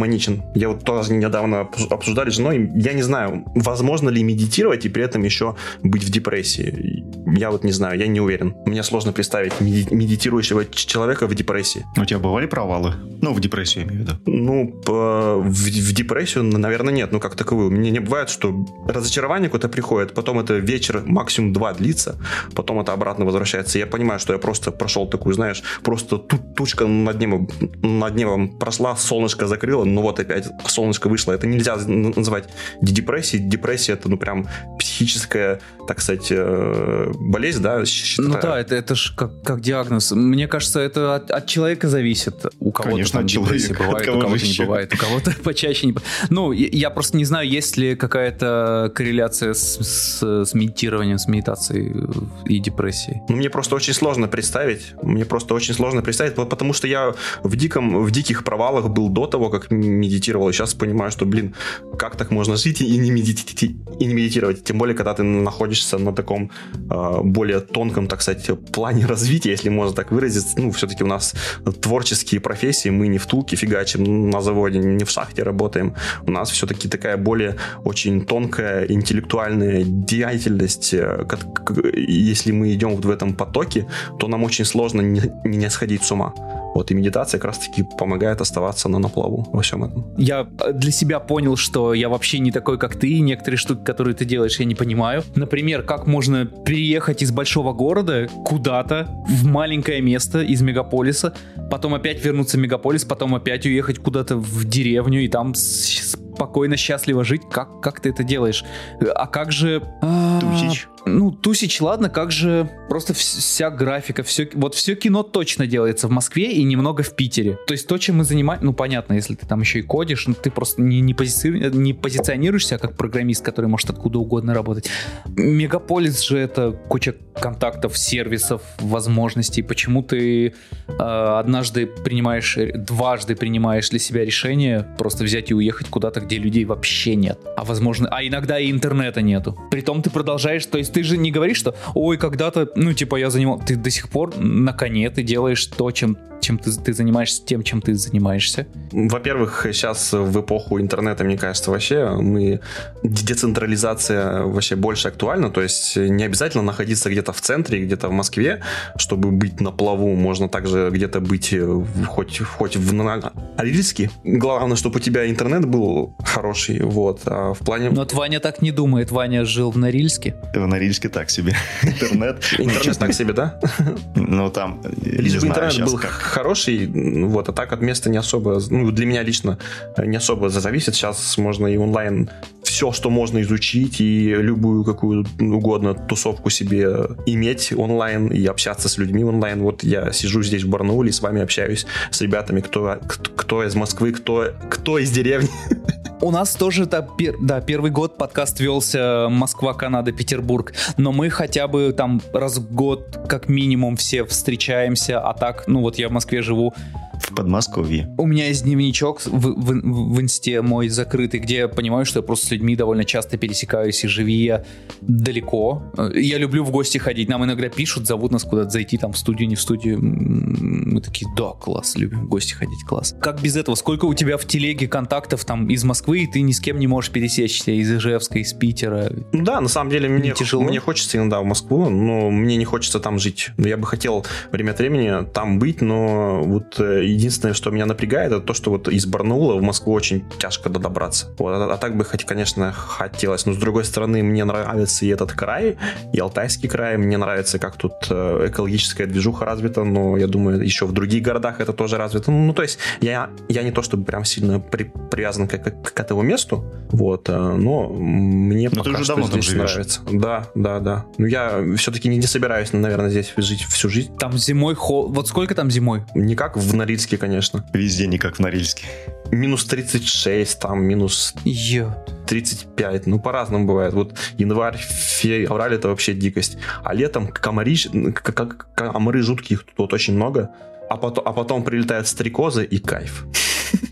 гармоничен. Я вот тоже недавно обсуждали с женой, я не знаю, возможно ли медитировать и при этом еще быть в депрессии. Я вот не знаю, я не уверен. Мне сложно представить медитирующего человека в депрессии. У тебя бывали провалы? Ну, в депрессию, я имею в виду. Ну, по, в, в депрессию, наверное, нет. Ну, как таковую. Мне не бывает, что разочарование куда-то приходит, потом это вечер максимум два длится, потом это обратно возвращается. Я понимаю, что я просто прошел такую, знаешь, просто тут тучка над небом, над небом прошла, солнышко закрыло, ну вот опять солнышко вышло. Это нельзя называть депрессией. Депрессия это, ну, прям психическая, так сказать, э, болезнь, да? Ну да, это, это же как, как диагноз. Мне кажется, это от, от человека зависит. У кого-то Конечно, там человека. бывает, у кого-то не бывает, у кого-то почаще не Ну, я просто не знаю, есть ли какая-то корреляция с, с, с медитированием, с медитацией и депрессией. Ну, мне просто очень сложно представить. Мне просто очень сложно представить, потому что я в диком, в диких провалах был до того, как медитировал. И сейчас понимаю, что, блин, как так можно жить и не, медити- и не медитировать? Тем более, когда ты находишься на таком э, более тонком, так сказать, плане развития, если можно так выразиться, ну, все-таки у нас творческие профессии, мы не в тулке фигачим на заводе, не в шахте работаем. У нас все-таки такая более очень тонкая интеллектуальная деятельность. Э, если мы идем в этом потоке, то нам очень сложно не, не сходить с ума. Вот, и медитация как раз-таки помогает оставаться на, на плаву во всем этом. Я для себя понял, что я вообще не такой, как ты, некоторые штуки, которые ты делаешь, я не понимаю. Например, как можно переехать из большого города куда-то в маленькое место из мегаполиса, потом опять вернуться в мегаполис, потом опять уехать куда-то в деревню и там спокойно, счастливо жить. Как, как ты это делаешь? А как же... А, Тусич. Ну, Тусич, ладно, как же просто вся графика, все, вот все кино точно делается в Москве и немного в Питере. То есть то, чем мы занимаемся, ну, понятно, если ты там еще и кодишь, ну, ты просто не, не, пози... не позиционируешься как программист, который может откуда угодно работать. Мегаполис же это куча контактов, сервисов, возможностей. Почему ты э, однажды принимаешь, дважды принимаешь для себя решение просто взять и уехать куда-то, где людей вообще нет. А возможно, а иногда и интернета нету. Притом ты продолжаешь, то есть ты же не говоришь, что, ой, когда-то, ну, типа, я занимал, ты до сих пор на коне, ты делаешь то, чем чем ты, ты занимаешься тем, чем ты занимаешься? Во-первых, сейчас в эпоху интернета, мне кажется, вообще мы децентрализация вообще больше актуальна, то есть не обязательно находиться где-то в центре, где-то в Москве, чтобы быть на плаву, можно также где-то быть хоть, хоть в Норильске. Главное, чтобы у тебя интернет был хороший, вот, а в плане... Но Ваня так не думает, Ваня жил в Норильске. В Норильске так себе. Интернет. Интернет так себе, да? Ну, там, Лишь бы интернет был хороший, вот, а так от места не особо, ну, для меня лично не особо зависит. Сейчас можно и онлайн все, что можно изучить, и любую какую угодно тусовку себе иметь онлайн и общаться с людьми онлайн. Вот я сижу здесь в Барнауле и с вами общаюсь с ребятами, кто, кто из Москвы, кто, кто из деревни. У нас тоже, да, пер, да, первый год подкаст велся Москва, Канада, Петербург, но мы хотя бы там раз в год как минимум все встречаемся, а так, ну вот я в Москве живу, в Подмосковье. У меня есть дневничок в, в, в инсте мой закрытый, где я понимаю, что я просто с людьми довольно часто пересекаюсь, и живи я далеко. Я люблю в гости ходить. Нам иногда пишут, зовут нас куда-то зайти, там, в студию, не в студию. Мы такие, да, класс, любим в гости ходить, класс. Как без этого? Сколько у тебя в телеге контактов там из Москвы, и ты ни с кем не можешь пересечься, из Ижевска, из Питера? Ну да, на самом деле мне, тяжело. мне хочется иногда в Москву, но мне не хочется там жить. Я бы хотел время от времени там быть, но вот э, единственное, что меня напрягает, это то, что вот из Барнаула в Москву очень тяжко добраться. Вот, а, а так бы, хоть, конечно, хотелось. Но с другой стороны, мне нравится и этот край, и Алтайский край. Мне нравится, как тут э, экологическая движуха развита, но я думаю, еще в других городах это тоже развито. Ну, то есть я, я не то чтобы прям сильно при, привязан к, к, к этому месту, вот, э, но мне но пока что здесь нравится. Да, да, да. Но я все-таки не, не собираюсь, наверное, здесь жить всю жизнь. Там зимой холод. Вот сколько там зимой? Не как в Норильске Норильске, конечно. Везде не как в Норильске. Минус 36, там минус Ё. 35. Ну, по-разному бывает. Вот январь, февраль это вообще дикость. А летом комари, комары жутких тут очень много. А потом, а потом прилетают стрекозы и кайф.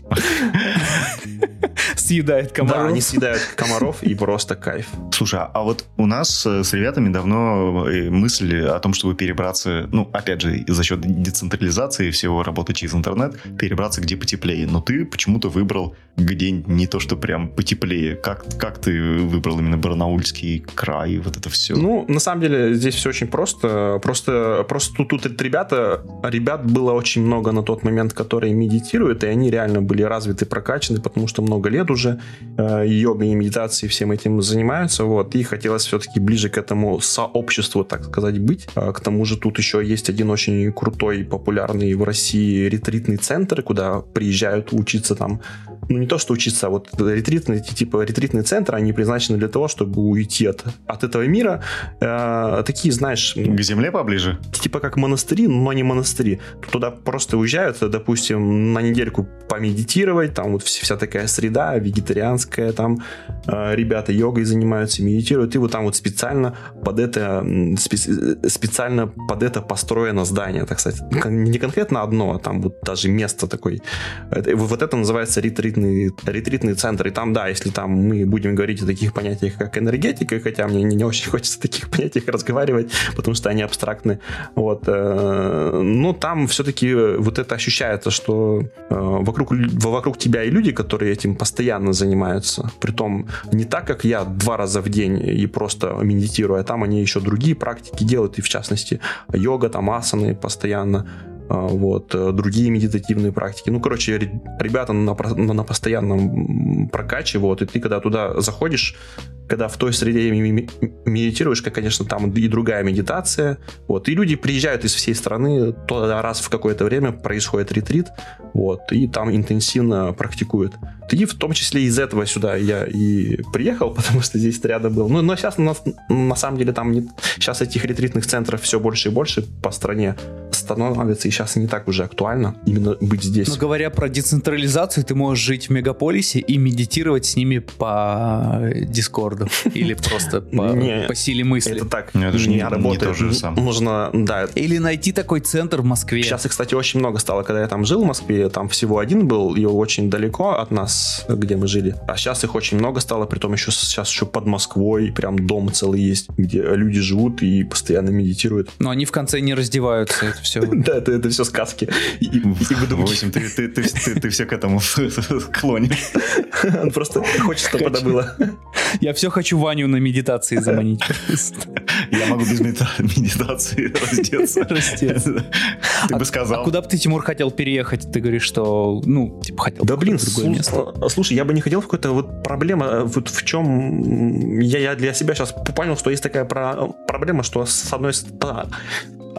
съедает комаров. Да, они съедают комаров и просто кайф. Слушай, а вот у нас э, с ребятами давно э, мысли о том, чтобы перебраться, ну, опять же, за счет децентрализации всего работы через интернет, перебраться где потеплее. Но ты почему-то выбрал где не то, что прям потеплее. Как, как ты выбрал именно Барнаульский край, вот это все? Ну, на самом деле, здесь все очень просто. Просто, просто тут, тут ребята, ребят было очень много на тот момент, которые медитируют, и они реально были развиты, прокачаны, потому что много лет уже э, йогой и медитацией всем этим занимаются, вот, и хотелось все-таки ближе к этому сообществу, так сказать, быть. А, к тому же тут еще есть один очень крутой, популярный в России ретритный центр, куда приезжают учиться там ну не то, что учиться, а вот ретритные, типа ретритные центры, они предназначены для того, чтобы уйти от, от этого мира. Э, такие, знаешь... К земле поближе? Типа как монастыри, но не монастыри. Туда просто уезжают, допустим, на недельку помедитировать, там вот вся такая среда вегетарианская, там э, ребята йогой занимаются, медитируют, и вот там вот специально под это, спе- специально под это построено здание, так сказать. Не конкретно одно, а там вот даже место такое. Вот это называется ретрит ретритный, ретритный центр. И там, да, если там мы будем говорить о таких понятиях, как энергетика, хотя мне не, не очень хочется о таких понятиях разговаривать, потому что они абстрактны. Вот. Э, но там все-таки вот это ощущается, что э, вокруг, вокруг тебя и люди, которые этим постоянно занимаются. Притом не так, как я два раза в день и просто медитирую, а там они еще другие практики делают, и в частности йога, там асаны постоянно вот, э, другие медитативные практики. Ну, короче, ребята на, на постоянном прокаче, вот, и ты когда туда заходишь, когда в той среде медитируешь, как, конечно, там и другая медитация, вот, и люди приезжают из всей страны, то раз в какое-то время происходит ретрит, вот, и там интенсивно практикуют. И в том числе из этого сюда я и приехал, потому что здесь рядом был. Ну, но сейчас на, на самом деле там не, сейчас этих ретритных центров все больше и больше по стране становится, и сейчас не так уже актуально именно быть здесь. Но говоря про децентрализацию, ты можешь жить в мегаполисе и медитировать с ними по Дискорду или просто по, по силе мысли. Это так это же не, работает. Не то же самое. Нужно, да. Или найти такой центр в Москве. Сейчас их, кстати, очень много стало. Когда я там жил в Москве, там всего один был, и очень далеко от нас, где мы жили. А сейчас их очень много стало, притом еще сейчас еще под Москвой, прям дом целый есть, где люди живут и постоянно медитируют. Но они в конце не раздеваются, это все. Да, это, это все сказки. И, и выдумки. ты, ты, ты, ты, ты все к этому клонишь. Он просто хочет, чтобы это было. Я все хочу Ваню на медитации заманить. Я могу без медитации раздеться. Раздеться. Ты бы а сказал. А куда бы ты, Тимур, хотел переехать? Ты говоришь, что, ну, типа, хотел Да, блин, место. Слушай, я бы не хотел в какое-то вот проблема, э, вот в чем я, я для себя сейчас понял, что есть такая проблема, что с одной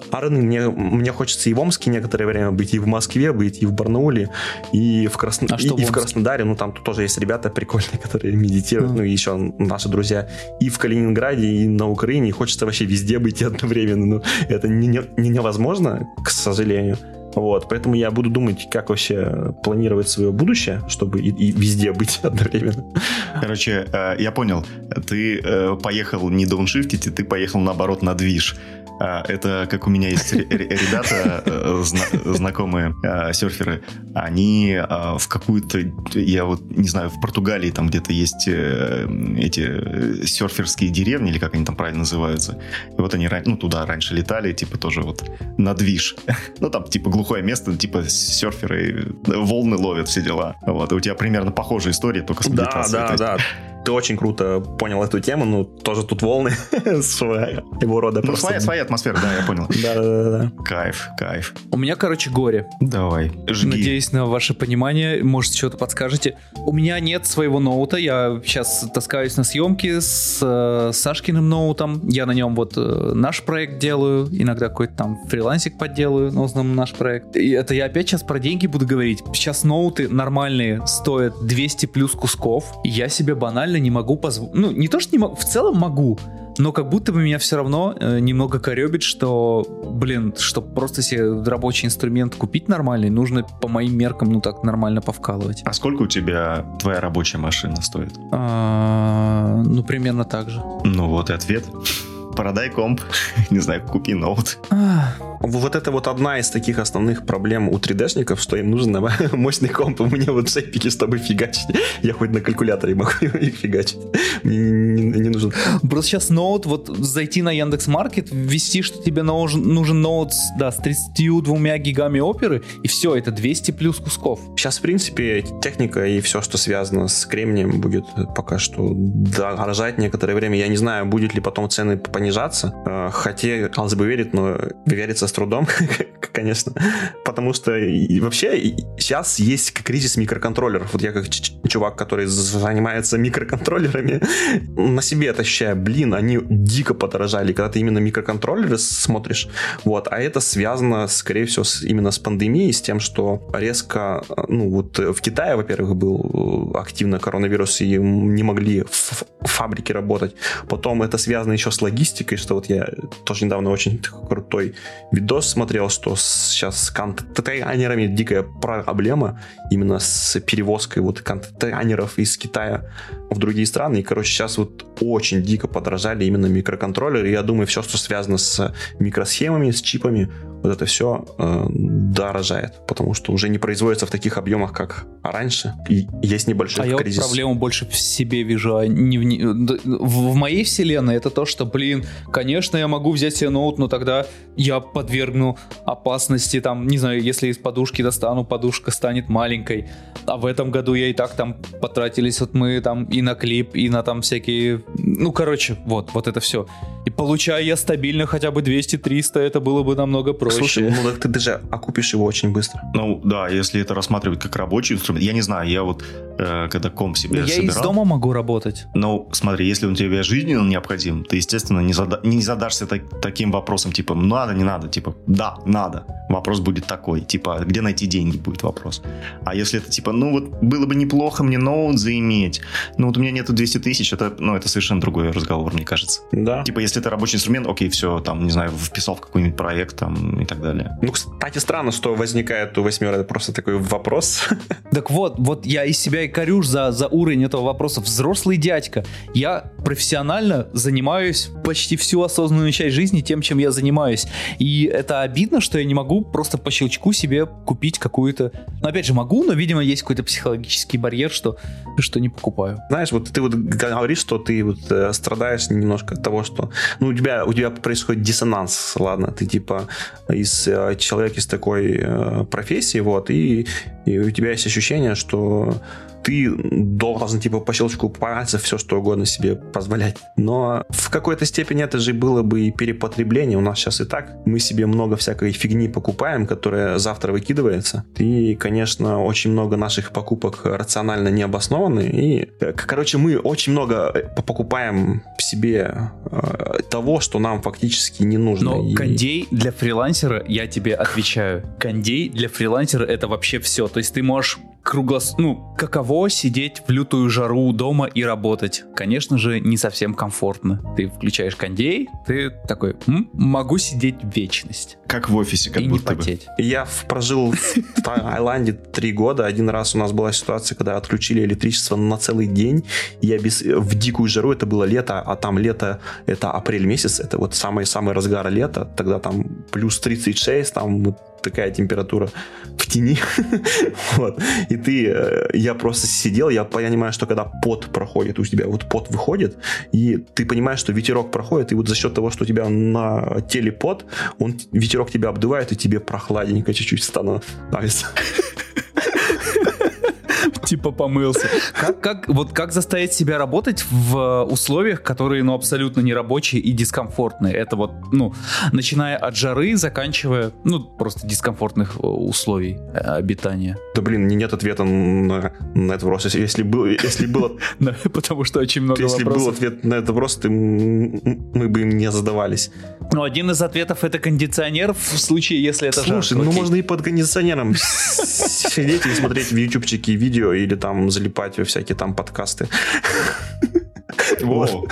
стороны, мне, мне хочется и в Омске некоторое время быть, и в Москве быть, и в Барнауле, и в, Красно... а и, в, и в Краснодаре. Ну, там тоже есть ребята прикольные, которые медитируют, mm. ну, и еще наши друзья. И в Калининграде, и на Украине. И хочется вообще везде быть одновременно. Ну, это не, не, не невозможно, к сожалению. Вот, поэтому я буду думать, как вообще планировать свое будущее, чтобы и, и везде быть одновременно. Короче, э, я понял. Ты э, поехал не дауншифтить, ты поехал наоборот на движ. А, это как у меня есть ребята, э, знакомые а, серферы, они а, в какую-то, я вот не знаю, в Португалии там где-то есть э, эти серферские деревни, или как они там правильно называются. И вот они ну, туда раньше летали, типа тоже вот на движ. Ну там типа глухое место, типа серферы, волны ловят, все дела. Вот, и у тебя примерно похожая история, только с медитацией. Да, да, да ты очень круто понял эту тему, ну, тоже тут волны его рода. Ну, своя, своя атмосфера, да, я понял. Да-да-да. Кайф, кайф. У меня, короче, горе. Давай, жги. Надеюсь на ваше понимание, может, что-то подскажете. У меня нет своего ноута, я сейчас таскаюсь на съемки с э, Сашкиным ноутом, я на нем вот э, наш проект делаю, иногда какой-то там фрилансик подделаю, но в основном наш проект. И это я опять сейчас про деньги буду говорить. Сейчас ноуты нормальные стоят 200 плюс кусков, я себе банально реально не могу позволить. Ну, не то, что не могу, в целом могу, но как будто бы меня все равно э, немного коребит, что, блин, чтобы просто себе рабочий инструмент купить нормальный, нужно по моим меркам, ну так, нормально повкалывать. А сколько у тебя твоя рабочая машина стоит? А, ну, примерно так же. Ну, вот и ответ. Продай комп, не знаю, купи ноут. А, вот это вот одна из таких основных проблем у 3D-шников, что им нужен мощный комп. У меня вот шейпики, чтобы фигачить. Я хоть на калькуляторе могу их фигачить. Мне не, не, не нужен. Просто сейчас ноут, вот зайти на Яндекс Маркет, ввести, что тебе нужен, нужен ноут да, с 32 гигами оперы, и все, это 200 плюс кусков. Сейчас, в принципе, техника и все, что связано с кремнием, будет пока что дорожать некоторое время. Я не знаю, будет ли потом цены понижаться. Э, хотелось бы верить, но верится с трудом, конечно, потому что вообще сейчас есть кризис микроконтроллеров. Вот я как чувак, который занимается микроконтроллерами, на себе это ощущаю, блин, они дико подорожали, когда ты именно микроконтроллеры смотришь, вот, а это связано, скорее всего, с, именно с пандемией, с тем, что резко, ну, вот в Китае, во-первых, был активно коронавирус, и не могли фабрики работать. Потом это связано еще с логистикой, что вот я тоже недавно очень крутой видос смотрел, что сейчас с контейнерами дикая проблема именно с перевозкой вот контейнеров из Китая в другие страны. И, короче, сейчас вот очень дико подорожали именно микроконтроллеры. Я думаю, все, что связано с микросхемами, с чипами, вот это все э, дорожает, потому что уже не производится в таких объемах, как раньше. И есть небольшой а кризис. я вот проблему больше в себе вижу, а не в, не... в моей вселенной это то, что, блин, конечно, я могу взять себе ноут, но тогда я подвергну опасности, там, не знаю, если из подушки достану, подушка станет маленькой. А в этом году я и так там потратились вот мы там и на клип, и на там всякие... Ну, короче, вот, вот это все. Получая я стабильно хотя бы 200-300, это было бы намного проще. Слушай, ну так ты даже окупишь его очень быстро. Ну, да, если это рассматривать как рабочий инструмент. Я не знаю, я вот, э, когда комп себе я собирал... из дома могу работать. Ну, смотри, если он тебе жизненно необходим, ты, естественно, не, зада... не задашься так, таким вопросом, типа, надо, не надо, типа, да, надо. Вопрос будет такой, типа, где найти деньги будет вопрос. А если это, типа, ну вот, было бы неплохо мне ноут заиметь, ну вот у меня нету 200 тысяч, это, ну, это совершенно другой разговор, мне кажется. Да. Типа, если это рабочий инструмент, окей, все, там, не знаю, вписал в какой-нибудь проект, там, и так далее. Ну, кстати, странно, что возникает у восьмера просто такой вопрос. Так вот, вот я из себя и корюш за, за уровень этого вопроса. Взрослый дядька. Я профессионально занимаюсь почти всю осознанную часть жизни тем, чем я занимаюсь. И это обидно, что я не могу просто по щелчку себе купить какую-то... Ну, опять же, могу, но, видимо, есть какой-то психологический барьер, что, что не покупаю. Знаешь, вот ты вот говоришь, что ты вот э, страдаешь немножко от того, что... Ну, у тебя, у тебя происходит диссонанс, ладно, ты типа из э, человека из такой э, профессии, вот, и, и у тебя есть ощущение, что ты должен типа по щелчку пальцев все что угодно себе позволять. Но в какой-то степени это же было бы и перепотребление. У нас сейчас и так мы себе много всякой фигни покупаем, которая завтра выкидывается. И, конечно, очень много наших покупок рационально не обоснованы. И, э, короче, мы очень много э, покупаем себе э, того, что нам фактически не нужно. Но и... кондей для фрилансера, я тебе отвечаю, кондей для фрилансера это вообще все. То есть ты можешь круглос... Ну, каково сидеть в лютую жару дома и работать? Конечно же, не совсем комфортно. Ты включаешь кондей, ты такой, М, могу сидеть в вечность. Как в офисе, как и не будто бы. потеть. Я в- прожил в Таиланде три года. Один раз у нас была ситуация, когда отключили электричество на целый день. Я без, в дикую жару, это было лето, а там лето, это апрель месяц, это вот самый-самый разгар лета. Тогда там плюс 36, там вот такая температура в тени. вот. И ты, э, я просто сидел, я понимаю, что когда пот проходит, у тебя вот пот выходит, и ты понимаешь, что ветерок проходит, и вот за счет того, что у тебя на теле пот, он, ветерок тебя обдувает, и тебе прохладненько чуть-чуть становится. Типа помылся. Как, как, вот как заставить себя работать в условиях, которые, ну, абсолютно нерабочие и дискомфортные? Это вот, ну, начиная от жары, заканчивая, ну, просто дискомфортных э, условий э, обитания. Да блин, нет ответа на, на этот вопрос. Если, если, был, если, было, Потому что очень много если был ответ на этот вопрос, ты, мы бы им не задавались. Ну, один из ответов это кондиционер в случае, если это Слушай, ну Окей. можно и под кондиционером сидеть и смотреть в ютубчике видео или там залипать во всякие там подкасты. О,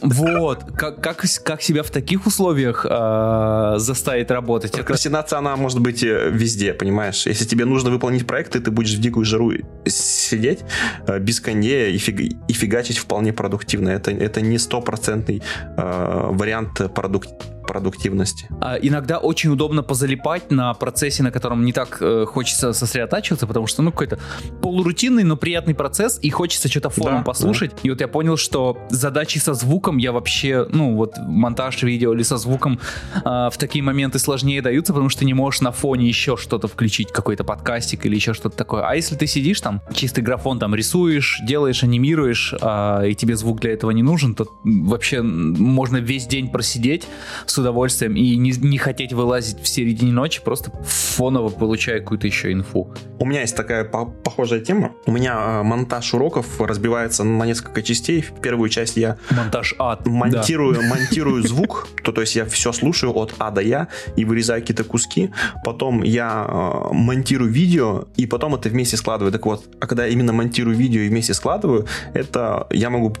Вот, как, как, как себя в таких условиях э, заставить работать? Прокрастинация, она может быть э, везде, понимаешь? Если тебе нужно выполнить проект, и ты будешь в дикую жару сидеть э, без кондея и, фиг- и фигачить вполне продуктивно. Это, это не стопроцентный э, вариант продук- продуктивности. А иногда очень удобно позалипать на процессе, на котором не так э, хочется сосредотачиваться, потому что, ну, какой-то полурутинный, но приятный процесс, и хочется что-то фоном Да, послушать. И вот я понял, что задачи со звуком я вообще, ну, вот монтаж видео или со звуком а, в такие моменты сложнее даются, потому что ты не можешь на фоне еще что-то включить, какой-то подкастик или еще что-то такое. А если ты сидишь там, чистый графон там рисуешь, делаешь, анимируешь, а, и тебе звук для этого не нужен, то вообще можно весь день просидеть с удовольствием и не, не хотеть вылазить в середине ночи, просто фоново получая какую-то еще инфу. У меня есть такая по- похожая тема. У меня э, монтаж уроков разбивается на несколько частей. В первую часть я Монтаж ад. да. монтирую, монтирую звук, то, то есть я все слушаю от А до Я и вырезаю какие-то куски. Потом я э, монтирую видео и потом это вместе складываю. Так вот, а когда именно монтирую видео и вместе складываю, это я могу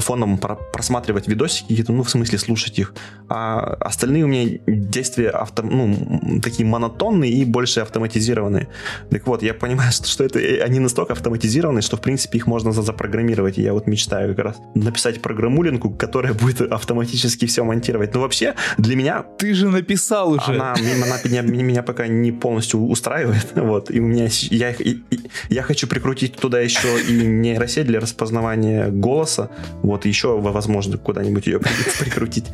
фоном просматривать видосики какие-то, ну, в смысле слушать их. А остальные у меня действия авто, ну, такие монотонные и больше автоматизированные. Так вот, я понимаю, что, что это э, они настолько автоматизированные, что, в принципе, их можно запрограммировать. И я вот мечтаю как раз написать программулинку, которая будет автоматически все монтировать. Но вообще, для меня... Ты же написал уже. Она, она меня, меня пока не полностью устраивает. Вот. И у меня... Я, и, и, я хочу прикрутить туда еще и нейросеть для распознавания голоса. Вот, еще, возможно, куда-нибудь ее прикрутить.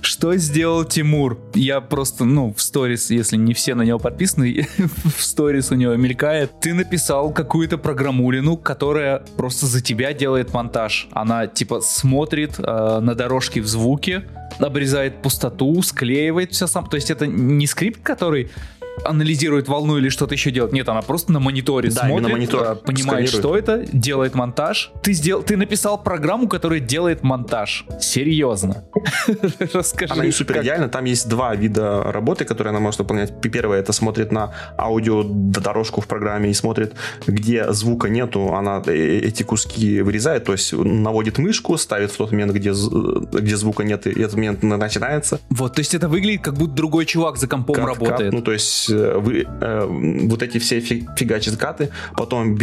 Что сделал Тимур? Я просто, ну, в сторис, если не все на него подписаны, в сторис у него мелькает. Ты написал какую-то программулину, которая просто за тебя делает монтаж. Она, типа, смотрит э, на дорожки в звуке, обрезает пустоту, склеивает все сам. То есть это не скрипт, который анализирует волну или что-то еще делает. Нет, она просто на мониторе да, смотрит, монитор а, понимает, что это, делает монтаж. Ты, сделал, ты написал программу, которая делает монтаж. Серьезно. Расскажи. Она не супер идеальна. Там есть два вида работы, которые она может выполнять. Первое, это смотрит на аудиодорожку в программе и смотрит, где звука нету, она э, эти куски вырезает, то есть наводит мышку, ставит в тот момент, где, где звука нет, и этот момент начинается. Вот, то есть это выглядит, как будто другой чувак за компом как, работает. Как, ну, то есть есть э, вы, э, вот эти все фигачит каты, потом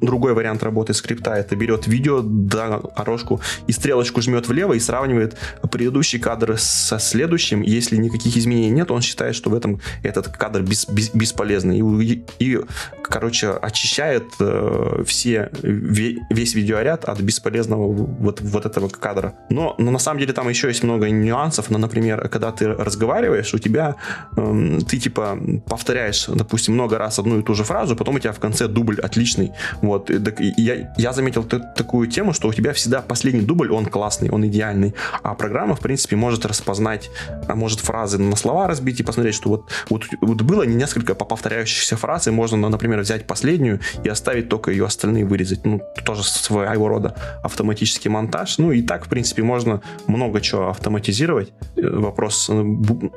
другой вариант работы скрипта, это берет видео, дорожку и стрелочку жмет влево и сравнивает предыдущий кадр со следующим. Если никаких изменений нет, он считает, что в этом этот кадр бес, бес, бесполезный. И, и, короче, очищает э, все, весь видеоряд от бесполезного вот, вот этого кадра. Но, но на самом деле там еще есть много нюансов. Ну, например, когда ты разговариваешь, у тебя э, ты типа повторяешь, допустим, много раз одну и ту же фразу, потом у тебя в конце дубль отличный. Вот. И я, я заметил такую тему, что у тебя всегда последний дубль, он классный, он идеальный. А программа, в принципе, может распознать, а может фразы на слова разбить и посмотреть, что вот, вот, вот было не несколько повторяющихся фраз, и можно, например, взять последнюю и оставить только ее остальные вырезать. Ну, тоже своего рода автоматический монтаж. Ну, и так, в принципе, можно много чего автоматизировать. Э, вопрос, э,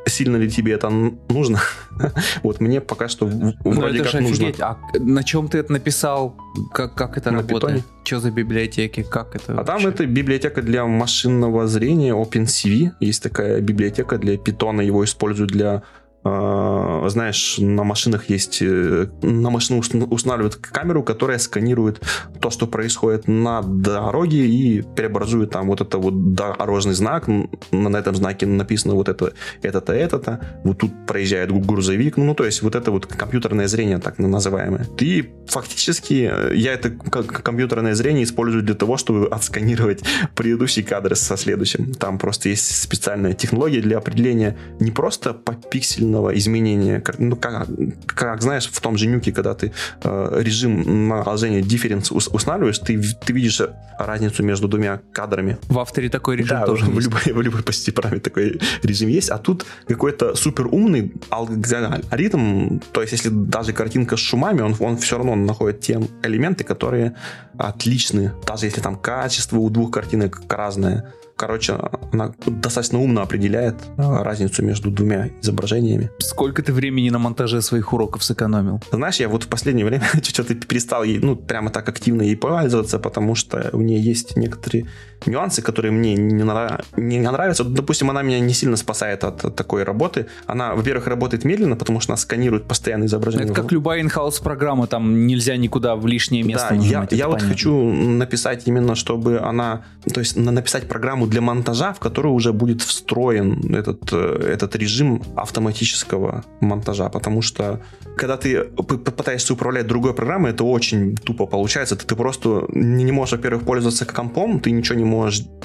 сильно ли тебе это нужно. вот мне пока что ну, вроде как нужно. А на чем ты это написал? Как, как это на работает? Питоне? Что за библиотеки? Как это? А вообще? там это библиотека для машинного зрения OpenCV. Есть такая библиотека для питона. Его используют для знаешь, на машинах есть, э, на машину устанавливают камеру, которая сканирует то, что происходит на дороге и преобразует там вот это вот дорожный знак, на этом знаке написано вот это, это-то, это-то, вот тут проезжает грузовик, ну, ну, то есть вот это вот компьютерное зрение, так называемое. И фактически э, я это компьютерное зрение использую для того, чтобы отсканировать предыдущий кадр со следующим. Там просто есть специальная технология для определения не просто по пиксельному сильного изменения. Ну, как, как знаешь, в том же нюке, когда ты э, режим наложения difference устанавливаешь, ты, ты видишь разницу между двумя кадрами. В авторе такой режим да, тоже в. Любой, в любой почти программе такой режим есть, а тут какой-то супер умный алгоритм, то есть если даже картинка с шумами, он, он все равно находит те элементы, которые отличны, даже если там качество у двух картинок разное короче, она достаточно умно определяет а, разницу между двумя изображениями. Сколько ты времени на монтаже своих уроков сэкономил? Знаешь, я вот в последнее время что-то перестал ей, ну, прямо так активно ей пользоваться, потому что у нее есть некоторые нюансы, которые мне не, нрав... не нравятся. Допустим, она меня не сильно спасает от, такой работы. Она, во-первых, работает медленно, потому что она сканирует постоянно изображение. Это как любая in-house программа, там нельзя никуда в лишнее место да, нажимать. Я, я вот хочу написать именно, чтобы она, то есть написать программу для монтажа, в которую уже будет встроен этот, э, этот режим автоматического монтажа, потому что когда ты пытаешься управлять другой программой, это очень тупо получается. Ты, ты просто не можешь, во-первых, пользоваться компом, ты ничего не можешь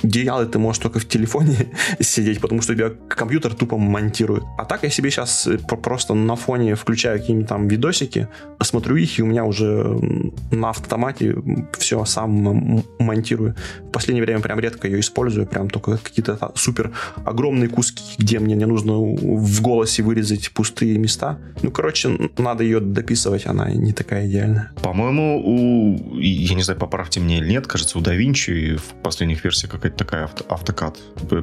делать, ты можешь только в телефоне сидеть, потому что у тебя компьютер тупо монтирует. А так я себе сейчас э, просто на фоне включаю какие-нибудь там видосики, смотрю их, и у меня уже на автомате все сам монтирую. В последнее время прям редко ее использую, прям только какие-то супер огромные куски, где мне не нужно в голосе вырезать пустые места. Ну, короче, надо ее дописывать, она не такая идеальная. По-моему, у, я не знаю, поправьте мне или нет, кажется, у DaVinci в последних версиях какая-то такая авто, автокад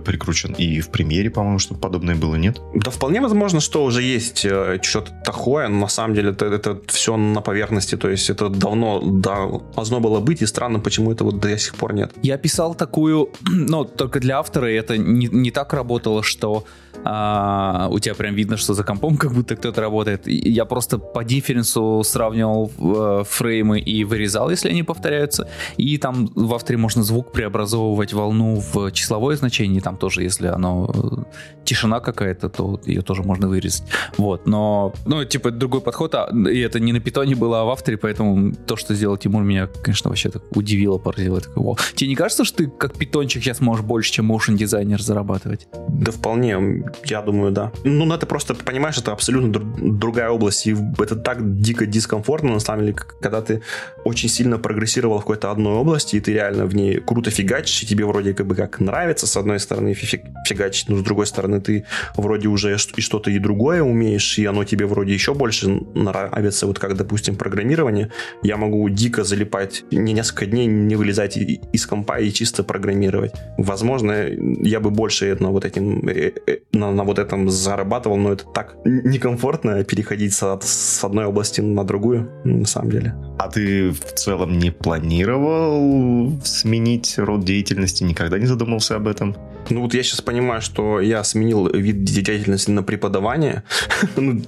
прикручен. И в премьере, по-моему, что подобное было, нет? Да, вполне возможно, что уже есть э, что-то такое, но на самом деле это, это все на поверхности, то есть это давно да, должно было быть, и странно, почему это вот до сих пор нет. Я писал такую, ну, только для автора, и это не, не так работало, что а, у тебя прям видно, что за компом как будто кто-то работает. Я просто по дифференсу сравнивал э, фреймы и вырезал, если они повторяются. И там в авторе можно звук преобразовывать волну в числовое значение. Там тоже, если оно э, тишина какая-то, то ее тоже можно вырезать. Вот, но, ну, типа, другой подход, а, и это не на питоне было, а в авторе, поэтому то, что сделал Тимур, меня, конечно, вообще так удивило, поразило. такой, О. Тебе не кажется, что ты как питончик сейчас можешь больше, чем motion дизайнер зарабатывать? Да вполне. Я думаю, да. Ну, ну, это просто, понимаешь, это абсолютно друг, другая область, и это так дико дискомфортно, на самом деле, когда ты очень сильно прогрессировал в какой-то одной области, и ты реально в ней круто фигачишь, и тебе вроде как бы как нравится, с одной стороны, фигачить, но с другой стороны, ты вроде уже и что-то и другое умеешь, и оно тебе вроде еще больше нравится, вот как, допустим, программирование. Я могу дико залипать, не несколько дней не вылезать из компа и чисто программировать. Возможно, я бы больше на вот этим э, э, на, на вот этом зарабатывал, но это так некомфортно переходить с, с одной области на другую, на самом деле. А ты в целом не планировал сменить род деятельности? Никогда не задумался об этом? Ну вот я сейчас понимаю, что я сменил вид деятельности на преподавание. Ну,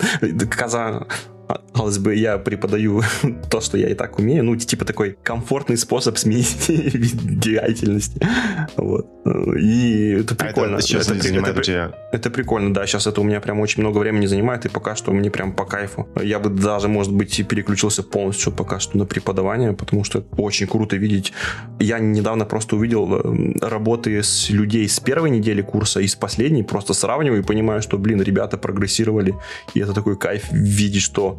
каза казалось бы, я преподаю то, что я и так умею, ну, типа такой комфортный способ сменить вид деятельности. Вот. И это прикольно. А это, сейчас это, занимает это, тебя... это прикольно, да, сейчас это у меня прям очень много времени занимает, и пока что мне прям по кайфу. Я бы даже, может быть, переключился полностью пока что на преподавание, потому что очень круто видеть. Я недавно просто увидел э, работы с людей с первой недели курса и с последней, просто сравниваю и понимаю, что, блин, ребята прогрессировали, и это такой кайф видеть, что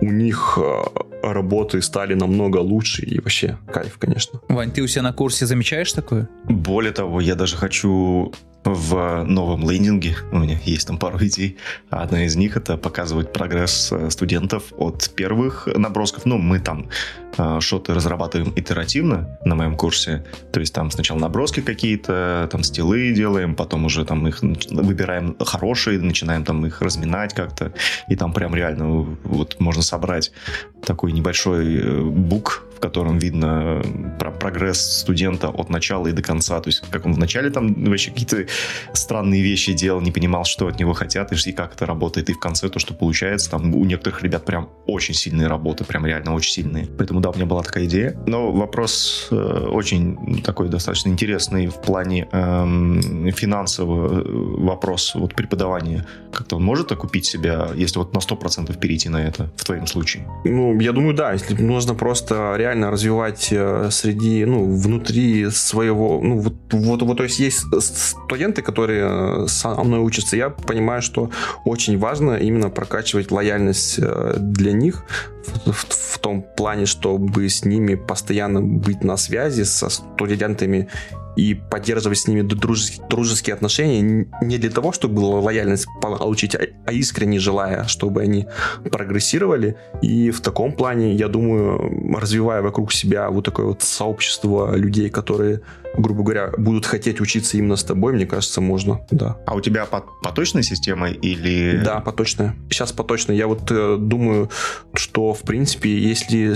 у них э, работы стали намного лучше и вообще кайф, конечно. Вань, ты у себя на курсе замечаешь такое? Более того, я даже хочу в новом лендинге. У меня есть там пару идей. Одна из них это показывать прогресс э, студентов от первых набросков. Ну, мы там э, шоты разрабатываем итеративно на моем курсе. То есть там сначала наброски какие-то, там стилы делаем, потом уже там их выбираем хорошие, начинаем там их разминать как-то. И там прям реально вот можно собрать такой небольшой э, бук, в котором видно про прогресс студента от начала и до конца. То есть, как он вначале там вообще какие-то странные вещи делал, не понимал, что от него хотят и как это работает. И в конце то, что получается, там у некоторых ребят прям очень сильные работы, прям реально очень сильные. Поэтому да, у меня была такая идея. Но вопрос э, очень такой достаточно интересный в плане эм, финансового э, вопрос вот преподавания. Как-то он может окупить себя, если вот на 100% перейти на это в твоем случае? Ну, я думаю, да. Если нужно просто реально развивать э, среди, ну, внутри своего, ну, вот, вот, вот, то есть есть студенты, которые э, со мной учатся, я понимаю, что очень важно именно прокачивать лояльность э, для них в, в, в том плане, чтобы с ними постоянно быть на связи со студентами и поддерживать с ними дружеские, дружеские отношения не для того, чтобы лояльность получить, а, а искренне желая, чтобы они прогрессировали. И в таком плане, я думаю, развивая вокруг себя вот такое вот сообщество людей, которые грубо говоря, будут хотеть учиться именно с тобой, мне кажется, можно, да. А у тебя поточная система или... Да, поточная. Сейчас поточная. Я вот э, думаю, что, в принципе, если,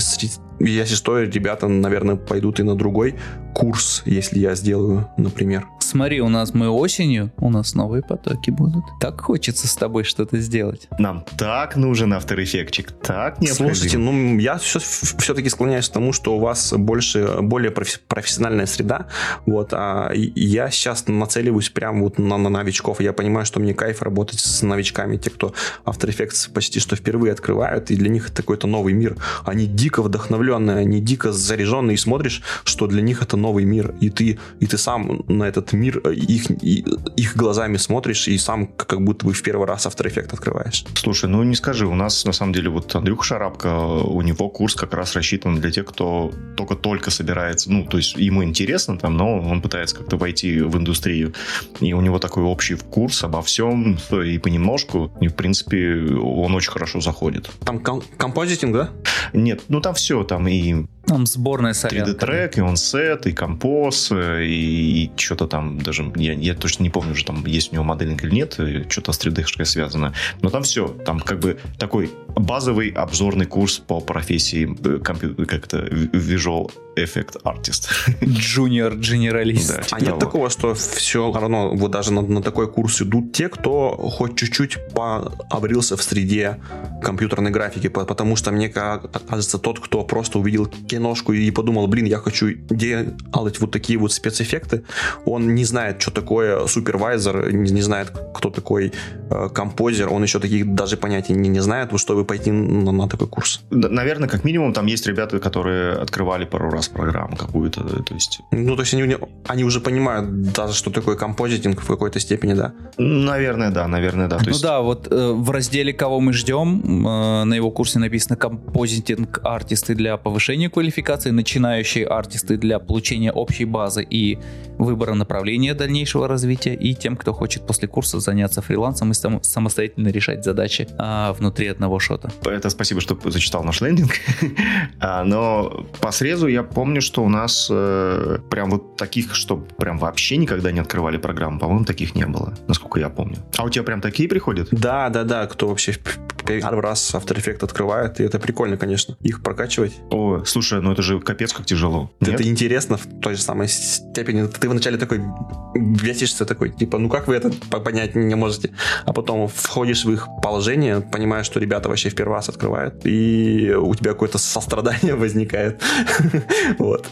если стоит, ребята, наверное, пойдут и на другой курс, если я сделаю, например. Смотри, у нас мы осенью, у нас новые потоки будут. Так хочется с тобой что-то сделать. Нам так нужен авторэффектчик, так необходим. Слушайте, ну, я все, все-таки склоняюсь к тому, что у вас больше, более профессиональная среда, вот, а я сейчас нацеливаюсь прямо вот на, на новичков. Я понимаю, что мне кайф работать с новичками, те, кто After Effects почти что впервые открывают, и для них это какой-то новый мир. Они дико вдохновленные, они дико заряженные, и смотришь, что для них это новый мир, и ты, и ты сам на этот мир, э, их, их глазами смотришь и сам как будто бы в первый раз After Effects открываешь. Слушай, ну не скажи, у нас на самом деле вот Андрюха Шарапко, у него курс как раз рассчитан для тех, кто только-только собирается, ну, то есть ему интересно там, но он пытается как-то войти в индустрию. И у него такой общий курс обо всем и понемножку, и в принципе он очень хорошо заходит. Там ком- композитинг, да? Нет, ну там все, там и там сборная солянка. 3D-трек, и он сет, и композ, и, и что-то там даже, я, я точно не помню, уже там есть у него моделинг или нет, что-то с 3D-шкой связано. Но там все, там как бы такой базовый обзорный курс по профессии э, компьютер, как-то visual effect artist. Junior generalist. Да, типа а нет такого, что все равно вот даже на, на такой курс идут те, кто хоть чуть-чуть пообрился в среде компьютерной графики, потому что мне кажется, тот, кто просто увидел киношку и подумал, блин, я хочу делать вот такие вот спецэффекты, он не знает, что такое супервайзер, не, не знает, кто такой э, композер, он еще таких даже понятий не, не знает, чтобы пойти на, на такой курс. Наверное, как минимум, там есть ребята, которые открывали пару раз программу какую-то, то есть... Ну, то есть они, они уже понимают даже, что такое композитинг в какой-то степени, да? Наверное, да, наверное, да. То ну есть... да, вот э, в разделе «Кого мы ждем» э, на его курсе написано «Композитинг артисты для повышения квалификации, начинающие артисты для получения общей базы и выбора направления дальнейшего развития, и тем, кто хочет после курса заняться фрилансом и сам, самостоятельно решать задачи а, внутри одного шота». Это спасибо, что зачитал наш лендинг. А, но по срезу я помню, что у нас э, прям вот таких, что прям вообще никогда не открывали программу, по-моему, таких не было, насколько я помню. А у тебя прям такие приходят? Да, да, да, кто вообще первый раз After Effects открывает, и это прикольно, конечно, их прокачивать. О, слушай, ну это же капец как тяжело. Нет? Это интересно в той же самой степени. Ты вначале такой бесишься такой, типа, ну как вы это понять не можете? А потом входишь в их положение, понимаешь, что ребята вообще в первый раз открывают, и у тебя какое-то сострадание возникает. Вот.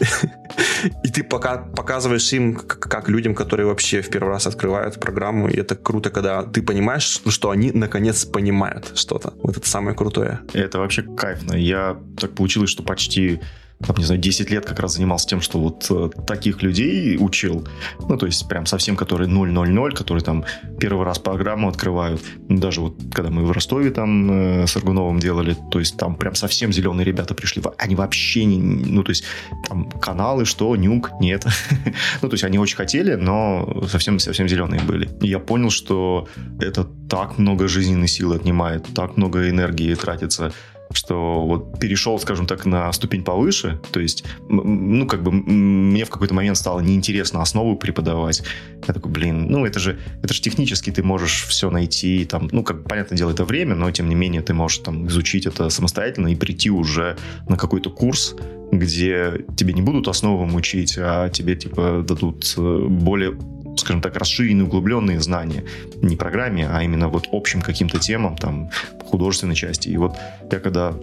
И ты пока показываешь им, как людям, которые вообще в первый раз открывают программу, и это круто, когда ты понимаешь, что они наконец понимают что-то. Вот это самое крутое. Это вообще кайфно. Я так получилось, что почти там, не знаю, 10 лет как раз занимался тем, что вот э, таких людей учил, ну, то есть прям совсем, которые 0-0-0, которые там первый раз программу открывают, даже вот когда мы в Ростове там э, с Аргуновым делали, то есть там прям совсем зеленые ребята пришли, они вообще не, ну, то есть там каналы, что, нюк, нет, ну, то есть они очень хотели, но совсем-совсем зеленые были. И я понял, что это так много жизненной силы отнимает, так много энергии тратится что вот перешел, скажем так, на ступень повыше, то есть, ну, как бы мне в какой-то момент стало неинтересно основу преподавать. Я такой, блин, ну, это же, это же технически ты можешь все найти, там, ну, как, понятное дело, это время, но, тем не менее, ты можешь там изучить это самостоятельно и прийти уже на какой-то курс, где тебе не будут основам учить, а тебе, типа, дадут э, более скажем так, расширенные, углубленные знания. Не программе, а именно вот общим каким-то темам, там, художественной части. И вот я когда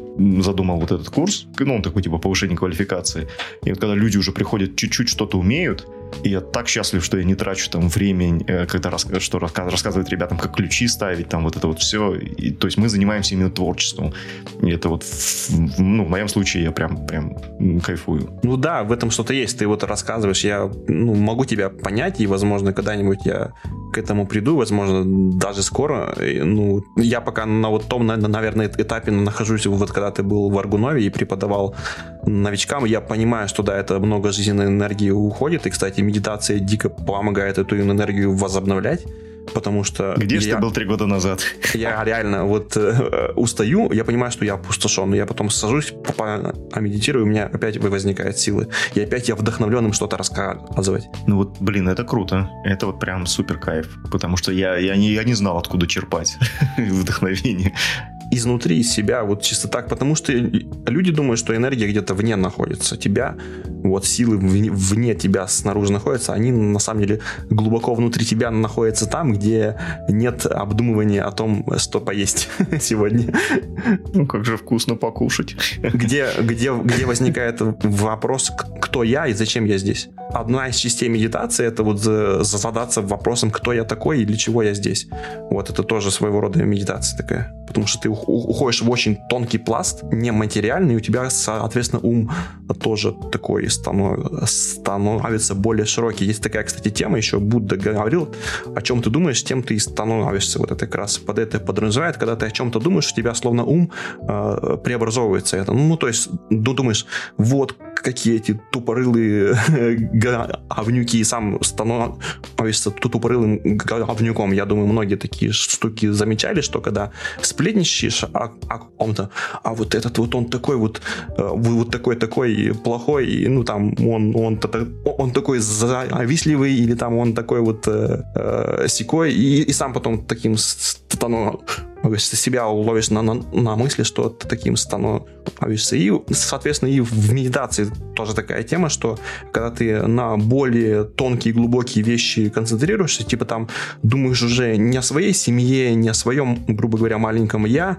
задумал вот этот курс, ну, он такой, типа, повышение квалификации, и вот когда люди уже приходят, чуть-чуть что-то умеют, и я так счастлив, что я не трачу там время, э, когда рас, что рассказ, рассказывать ребятам, как ключи ставить, там вот это вот все. И, то есть мы занимаемся именно творчеством. И это вот, в, ну, в моем случае я прям, прям кайфую. Ну да, в этом что-то есть. Ты вот рассказываешь, я ну, могу тебя понять, и, возможно, когда-нибудь я к этому приду, возможно, даже скоро. Ну, я пока на вот том, наверное, этапе нахожусь, вот когда ты был в Аргунове и преподавал новичкам, я понимаю, что да, это много жизненной энергии уходит, и, кстати, медитация дико помогает эту энергию возобновлять потому что... Где же ты был три года назад? Я реально вот э, устаю, я понимаю, что я опустошен, но я потом сажусь, а медитирую, у меня опять возникают силы, и опять я вдохновленным что-то рассказывать. Ну вот, блин, это круто, это вот прям супер кайф, потому что я, я, не, я не знал, откуда черпать вдохновение изнутри себя, вот чисто так, потому что люди думают, что энергия где-то вне находится. Тебя, вот силы вне, вне тебя снаружи находятся, они на самом деле глубоко внутри тебя находятся там, где нет обдумывания о том, что поесть сегодня. Ну, как же вкусно покушать. Где, где, где возникает вопрос, кто я и зачем я здесь. Одна из частей медитации это вот задаться вопросом, кто я такой и для чего я здесь. Вот это тоже своего рода медитация такая. Потому что ты уходишь уходишь в очень тонкий пласт, нематериальный, и у тебя, соответственно, ум тоже такой становится более широкий. Есть такая, кстати, тема, еще Будда говорил, о чем ты думаешь, тем ты и становишься. Вот это как раз под это подразумевает, когда ты о чем-то думаешь, у тебя словно ум э, преобразовывается. Это, ну, то есть, ну, думаешь, вот какие эти тупорылые говнюки, и сам становишься тупорылым говнюком. Я думаю, многие такие штуки замечали, что когда сплетничаешь о, о ком-то, а вот этот вот он такой вот, э, вот такой такой плохой, и, ну там он, он, он такой завистливый, или там он такой вот э, э, секой, и, и сам потом таким стану себя ловишь на, на, на мысли, что ты таким становишься. И, соответственно, и в медитации тоже такая тема, что когда ты на более тонкие, глубокие вещи концентрируешься, типа там думаешь уже не о своей семье, не о своем, грубо говоря, маленьком я,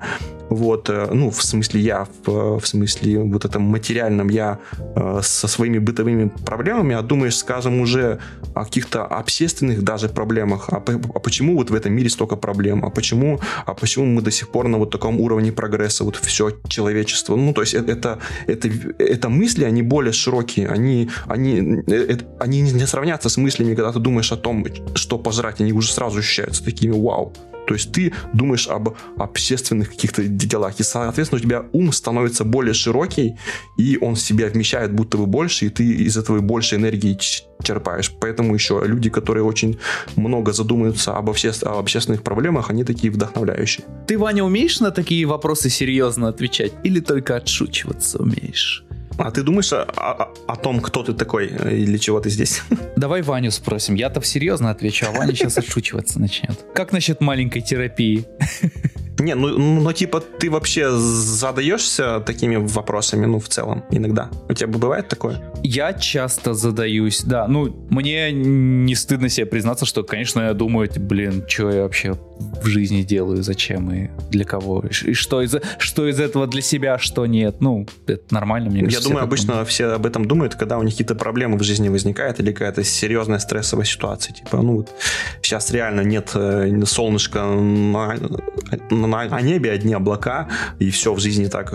вот, э, ну, в смысле я, в, в смысле вот этом материальном я э, со своими бытовыми проблемами, а думаешь, скажем, уже о каких-то общественных даже проблемах, а, а почему вот в этом мире столько проблем, а почему, а почему мы до сих пор на вот таком уровне прогресса, вот все человечество, ну, то есть это, это, это мысли, они более широкие, они, они, это, они не сравнятся с мыслями, когда ты думаешь о том, что пожрать, они уже сразу ощущаются такими вау. То есть ты думаешь об общественных каких-то делах, и, соответственно, у тебя ум становится более широкий, и он в себя вмещает будто бы больше, и ты из этого больше энергии черпаешь. Поэтому еще люди, которые очень много задумываются об, обще... об общественных проблемах, они такие вдохновляющие. Ты, Ваня, умеешь на такие вопросы серьезно отвечать? Или только отшучиваться умеешь? А ты думаешь о, о, о том, кто ты такой и для чего ты здесь? Давай Ваню спросим. Я-то серьезно отвечу, а Ваня сейчас отшучиваться начнет. Как насчет маленькой терапии? Не, ну, ну, ну, типа, ты вообще задаешься такими вопросами, ну, в целом, иногда? У тебя бывает такое? Я часто задаюсь, да. Ну, мне не стыдно себе признаться, что, конечно, я думаю, блин, что я вообще в жизни делаю, зачем и для кого, и что из, что из этого для себя, что нет. Ну, это нормально, мне кажется. Я думаю, обычно думают. все об этом думают, когда у них какие-то проблемы в жизни возникают или какая-то серьезная стрессовая ситуация. Типа, ну, вот сейчас реально нет э, солнышка на, на, на небе, одни облака, и все в жизни так...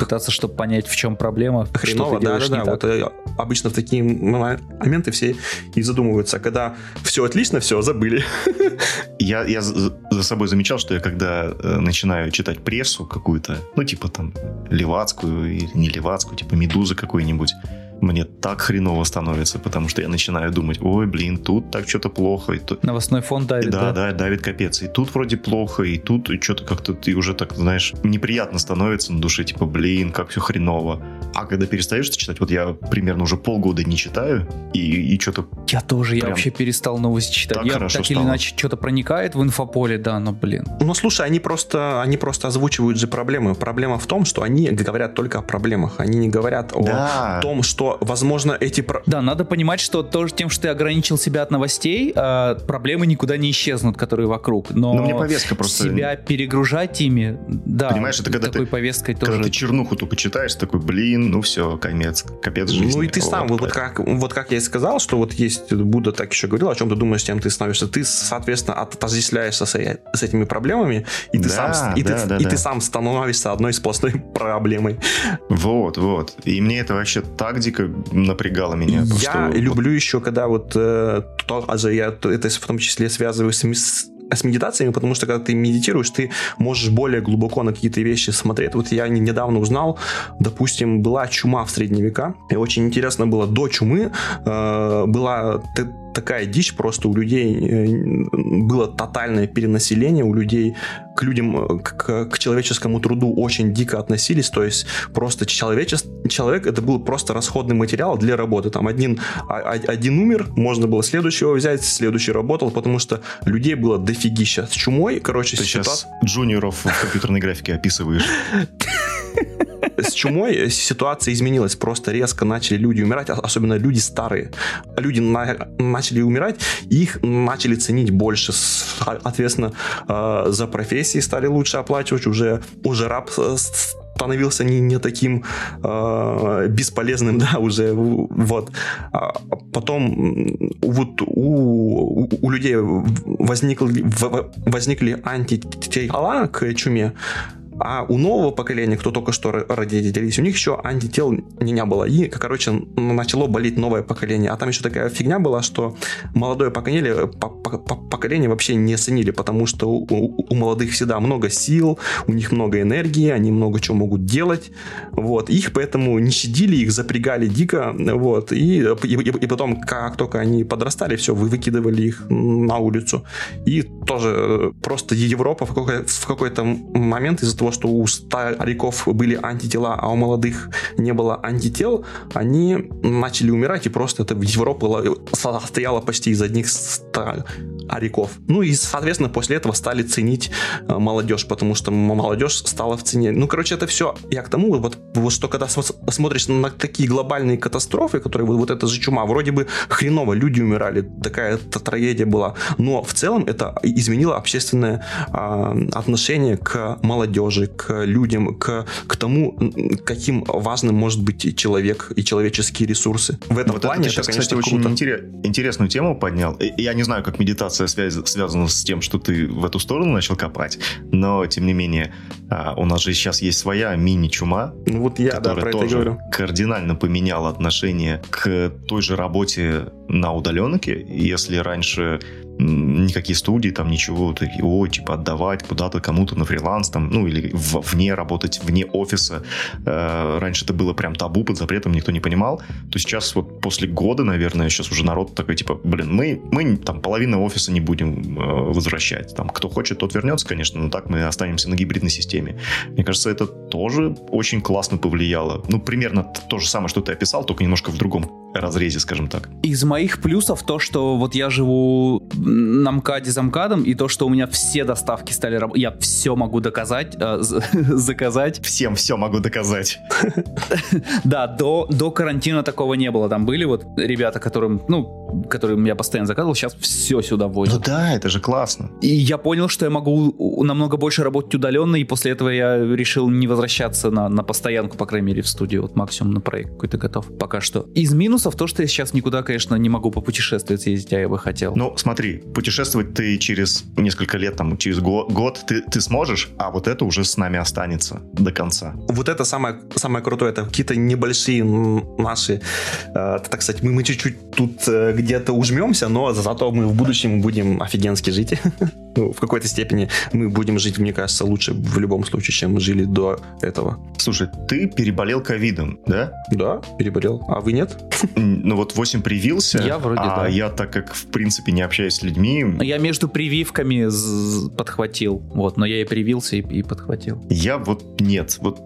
Пытаться, чтобы понять, в чем проблема, Хреново, да, да, да. Вот, э, обычно в такие моменты все и задумываются, когда все отлично, все, забыли. Я, я за собой замечал, что я когда э, начинаю читать прессу какую-то, ну, типа там левацкую или не левацкую, типа Медуза какой-нибудь, мне так хреново становится, потому что я начинаю думать, ой, блин, тут так что-то плохо. И тут... Новостной фон давит, да? Да, да, давит капец. И тут вроде плохо, и тут что-то как-то ты уже так, знаешь, неприятно становится на душе, типа, блин, как все хреново. А когда перестаешь читать, вот я примерно уже полгода не читаю, и, и что-то... Я тоже, я вообще перестал новости читать. Так я так стало. или иначе что-то проникает в инфополе, да, но, блин. Ну, слушай, они просто, они просто озвучивают же проблемы. Проблема в том, что они говорят только о проблемах. Они не говорят да. о том, что что, возможно, эти... Да, надо понимать, что тоже тем, что ты ограничил себя от новостей, э, проблемы никуда не исчезнут, которые вокруг. Но, Но мне повестка просто... себя перегружать ими, да, Понимаешь, это когда такой ты, повесткой когда тоже... ты чернуху только читаешь, такой, блин, ну все, конец, капец жизни. Ну и ты сам, вот, вот, как, вот как я и сказал, что вот есть, Будда так еще говорил, о чем ты думаешь, тем ты становишься. Ты, соответственно, отождествляешься с, с этими проблемами, и, ты, да, сам, и, да, ты, да, и да. ты сам становишься одной сплошной проблемой. Вот, вот. И мне это вообще так дико дико напрягало меня. Я что... люблю еще, когда вот э, тоже я это в том числе связываю с, с медитациями, потому что когда ты медитируешь, ты можешь более глубоко на какие-то вещи смотреть. Вот я недавно узнал, допустим, была чума в средние века, и очень интересно было, до чумы э, была такая дичь просто у людей э, было тотальное перенаселение, у людей к людям, э, к, к человеческому труду очень дико относились, то есть просто человечес, человек это был просто расходный материал для работы. Там один, а, а, один умер, можно было следующего взять, следующий работал, потому что людей было дофигища. С чумой, короче, Ты сейчас джуниоров в компьютерной графике описываешь. С чумой ситуация изменилась. Просто резко начали люди умирать, особенно люди старые. Люди на, начали умирать, их начали ценить больше. Соответственно, э, за профессии стали лучше оплачивать. Уже, уже раб становился не, не таким э, бесполезным, да, уже вот. А потом вот у, у, у людей возникли, возникли антитела к чуме, А у нового поколения, кто только что родились, у них еще антител не, не было. И, короче, начало болеть новое поколение. А там еще такая фигня была, что молодое поколение, поколение вообще не ценили, потому что у, у молодых всегда много сил, у них много энергии, они много чего могут делать. Вот. Их поэтому не щадили, их запрягали дико. Вот. И, и, и потом, как только они подрастали, все, вы выкидывали их на улицу. И тоже э, просто Европа в какой-то, в какой-то момент из-за того, что у стариков были антитела, а у молодых не было антител, они начали умирать, и просто это Европа состояла почти из одних стариков. Ну и, соответственно, после этого стали ценить э, молодежь, потому что молодежь стала в цене. Ну, короче, это все я к тому, вот, вот что когда смотришь на такие глобальные катастрофы, которые вот, вот эта же чума, вроде бы хреново, люди умирали, такая трагедия была, но в целом это изменило общественное э, отношение к молодежи, к людям, к, к тому, каким важным может быть человек и человеческие ресурсы. В этом вот плане это, сейчас, это, конечно, кстати, круто. очень интересную тему поднял. Я не знаю, как медитация связь, связана с тем, что ты в эту сторону начал копать, но, тем не менее, а, у нас же сейчас есть своя мини-чума, ну, вот я, которая да, тоже говорю. кардинально поменяла отношение к той же работе на удаленке. Если раньше никакие студии, там ничего, такие, о, типа отдавать куда-то кому-то на фриланс, там, ну или в, вне работать, вне офиса. Э, раньше это было прям табу, под запретом никто не понимал. То сейчас вот после года, наверное, сейчас уже народ такой, типа, блин, мы, мы там половину офиса не будем э, возвращать. Там, кто хочет, тот вернется, конечно, но так мы останемся на гибридной системе. Мне кажется, это тоже очень классно повлияло. Ну, примерно то же самое, что ты описал, только немножко в другом разрезе, скажем так. Из моих плюсов то, что вот я живу на МКАДе за МКАДом, и то, что у меня все доставки стали работать, я все могу доказать, э, заказать. Всем все могу доказать. Да, до, до карантина такого не было. Там были вот ребята, которым, ну, которым я постоянно заказывал, сейчас все сюда возят. Ну да, это же классно. И я понял, что я могу намного больше работать удаленно, и после этого я решил не возвращаться на, на постоянку, по крайней мере, в студию. Вот максимум на проект какой-то готов пока что. Из минусов то, что я сейчас никуда, конечно, не могу по путешествию съездить, а я бы хотел. Ну, смотри, путешествовать ты через несколько лет, там, через год, год ты, ты сможешь, а вот это уже с нами останется до конца. Вот это самое, самое крутое, это какие-то небольшие наши, э, так сказать, мы, мы чуть-чуть тут э, где-то ужмемся, но зато мы в будущем будем офигенски жить. ну, в какой-то степени мы будем жить, мне кажется, лучше в любом случае, чем мы жили до этого. Слушай, ты переболел ковидом, да? Да, переболел. А вы нет? Ну вот 8 привился. Я вроде а да. я так как, в принципе, не общаюсь с людьми... Я между прививками подхватил, вот, но я и привился, и, и подхватил. Я вот нет. Вот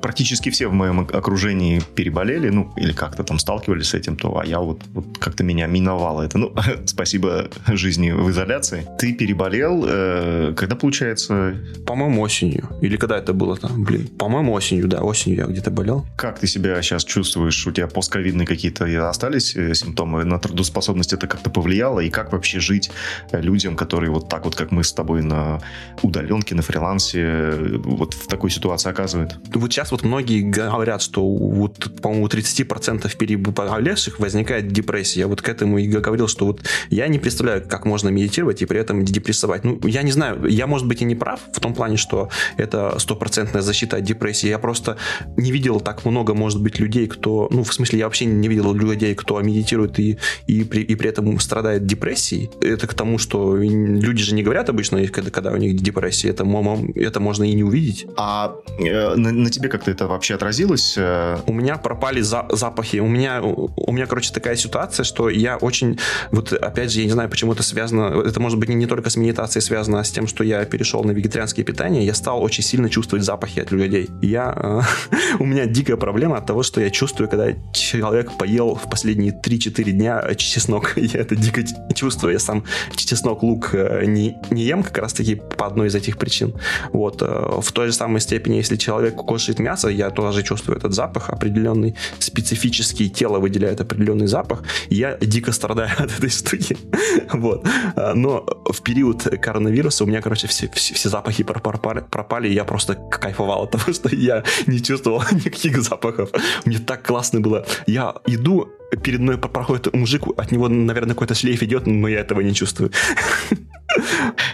практически все в моем окружении переболели, ну, или как-то там сталкивались с этим, то, а я вот, вот как-то меня миновало это. Ну, спасибо жизни в изоляции. Ты переболел, болел, э, когда получается? По-моему, осенью. Или когда это было там? Блин, по-моему, осенью, да, осенью я где-то болел. Как ты себя сейчас чувствуешь? У тебя постковидные какие-то остались э, симптомы? На трудоспособность это как-то повлияло? И как вообще жить э, людям, которые вот так вот, как мы с тобой на удаленке, на фрилансе, вот в такой ситуации оказывают? Вот сейчас вот многие говорят, что вот, по-моему, у 30% переболевших возникает депрессия. Я вот к этому и говорил, что вот я не представляю, как можно медитировать и при этом депрессовать ну, я не знаю, я, может быть, и не прав в том плане, что это стопроцентная защита от депрессии. Я просто не видел так много, может быть, людей, кто... Ну, в смысле, я вообще не видел людей, кто медитирует и, и, при, и при этом страдает депрессией. Это к тому, что люди же не говорят обычно, когда, когда у них депрессия. Это, это можно и не увидеть. А э, на, на тебе как-то это вообще отразилось? Э? У меня пропали за, запахи. У меня, у меня, короче, такая ситуация, что я очень... Вот, опять же, я не знаю, почему это связано... Это может быть не, не только с медитацией, мотивация связана с тем, что я перешел на вегетарианское питание, я стал очень сильно чувствовать запахи от людей. Я, э, у меня дикая проблема от того, что я чувствую, когда человек поел в последние 3-4 дня чеснок. Я это дико чувствую. Я сам чеснок, лук э, не, не ем как раз таки по одной из этих причин. Вот. Э, в той же самой степени, если человек кушает мясо, я тоже чувствую этот запах определенный, специфический, тело выделяет определенный запах, я дико страдаю от этой штуки. Вот. Э, но в период коронавируса у меня, короче, все, все, все запахи пропали, пропали, и я просто кайфовал от того, что я не чувствовал никаких запахов. Мне так классно было. Я иду, перед мной проходит мужик, от него, наверное, какой-то шлейф идет, но я этого не чувствую.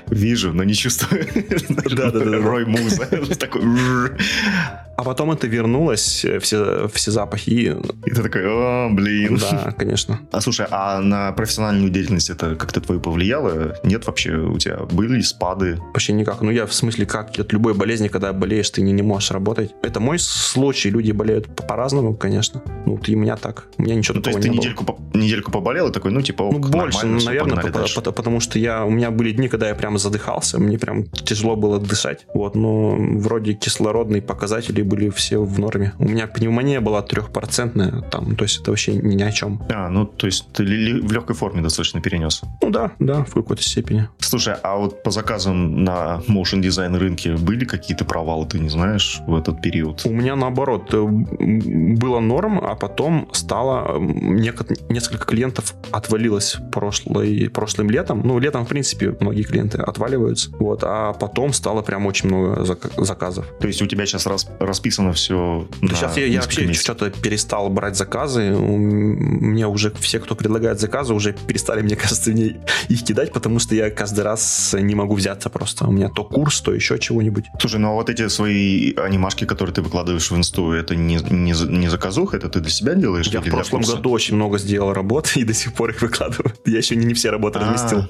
Вижу, но не чувствую. Да-да-да. Рой муза. Такой... А потом это вернулось, э, все, все запахи. И, И ты такой, о, блин. да, конечно. А слушай, а на профессиональную деятельность это как-то твою повлияло? Нет вообще у тебя были спады? Вообще никак. Ну, я в смысле, как от любой болезни, когда болеешь, ты не, не можешь работать. Это мой случай. Люди болеют по- по-разному, конечно. Ну, вот и меня так. У меня ничего Ну, то такого есть ты не было. недельку, по- недельку поболел и такой, ну, типа, ок, Ну, больше, наверное, по- по- потому что я, у меня были дни, когда я прям задыхался, мне прям тяжело было дышать. Вот, но вроде кислородные показатели были все в норме. У меня пневмония была трехпроцентная, там, то есть это вообще ни, ни о чем. А, ну, то есть ты в легкой форме достаточно перенес. Ну да, да, в какой-то степени. Слушай, а вот по заказам на motion дизайн рынке были какие-то провалы, ты не знаешь, в этот период? У меня наоборот э, было норм, а потом стало несколько клиентов отвалилось прошлой, прошлым летом. Ну, летом, в принципе, многие клиенты отваливаются. Вот, а потом стало прям очень много зак- заказов. То есть у тебя сейчас рас- расписано все Да сейчас я, я вообще что-то перестал брать заказы. Мне уже все, кто предлагает заказы, уже перестали, мне кажется, мне их кидать, потому что я каждый раз не могу взяться просто. У меня то курс, то еще чего-нибудь. Слушай, ну а вот эти свои анимашки, которые ты выкладываешь в инсту, это не, не, не заказуха, это ты для себя делаешь? Я в прошлом курса? году очень много сделал работ и до сих пор их выкладываю. Я еще не, не все работы А, разместил.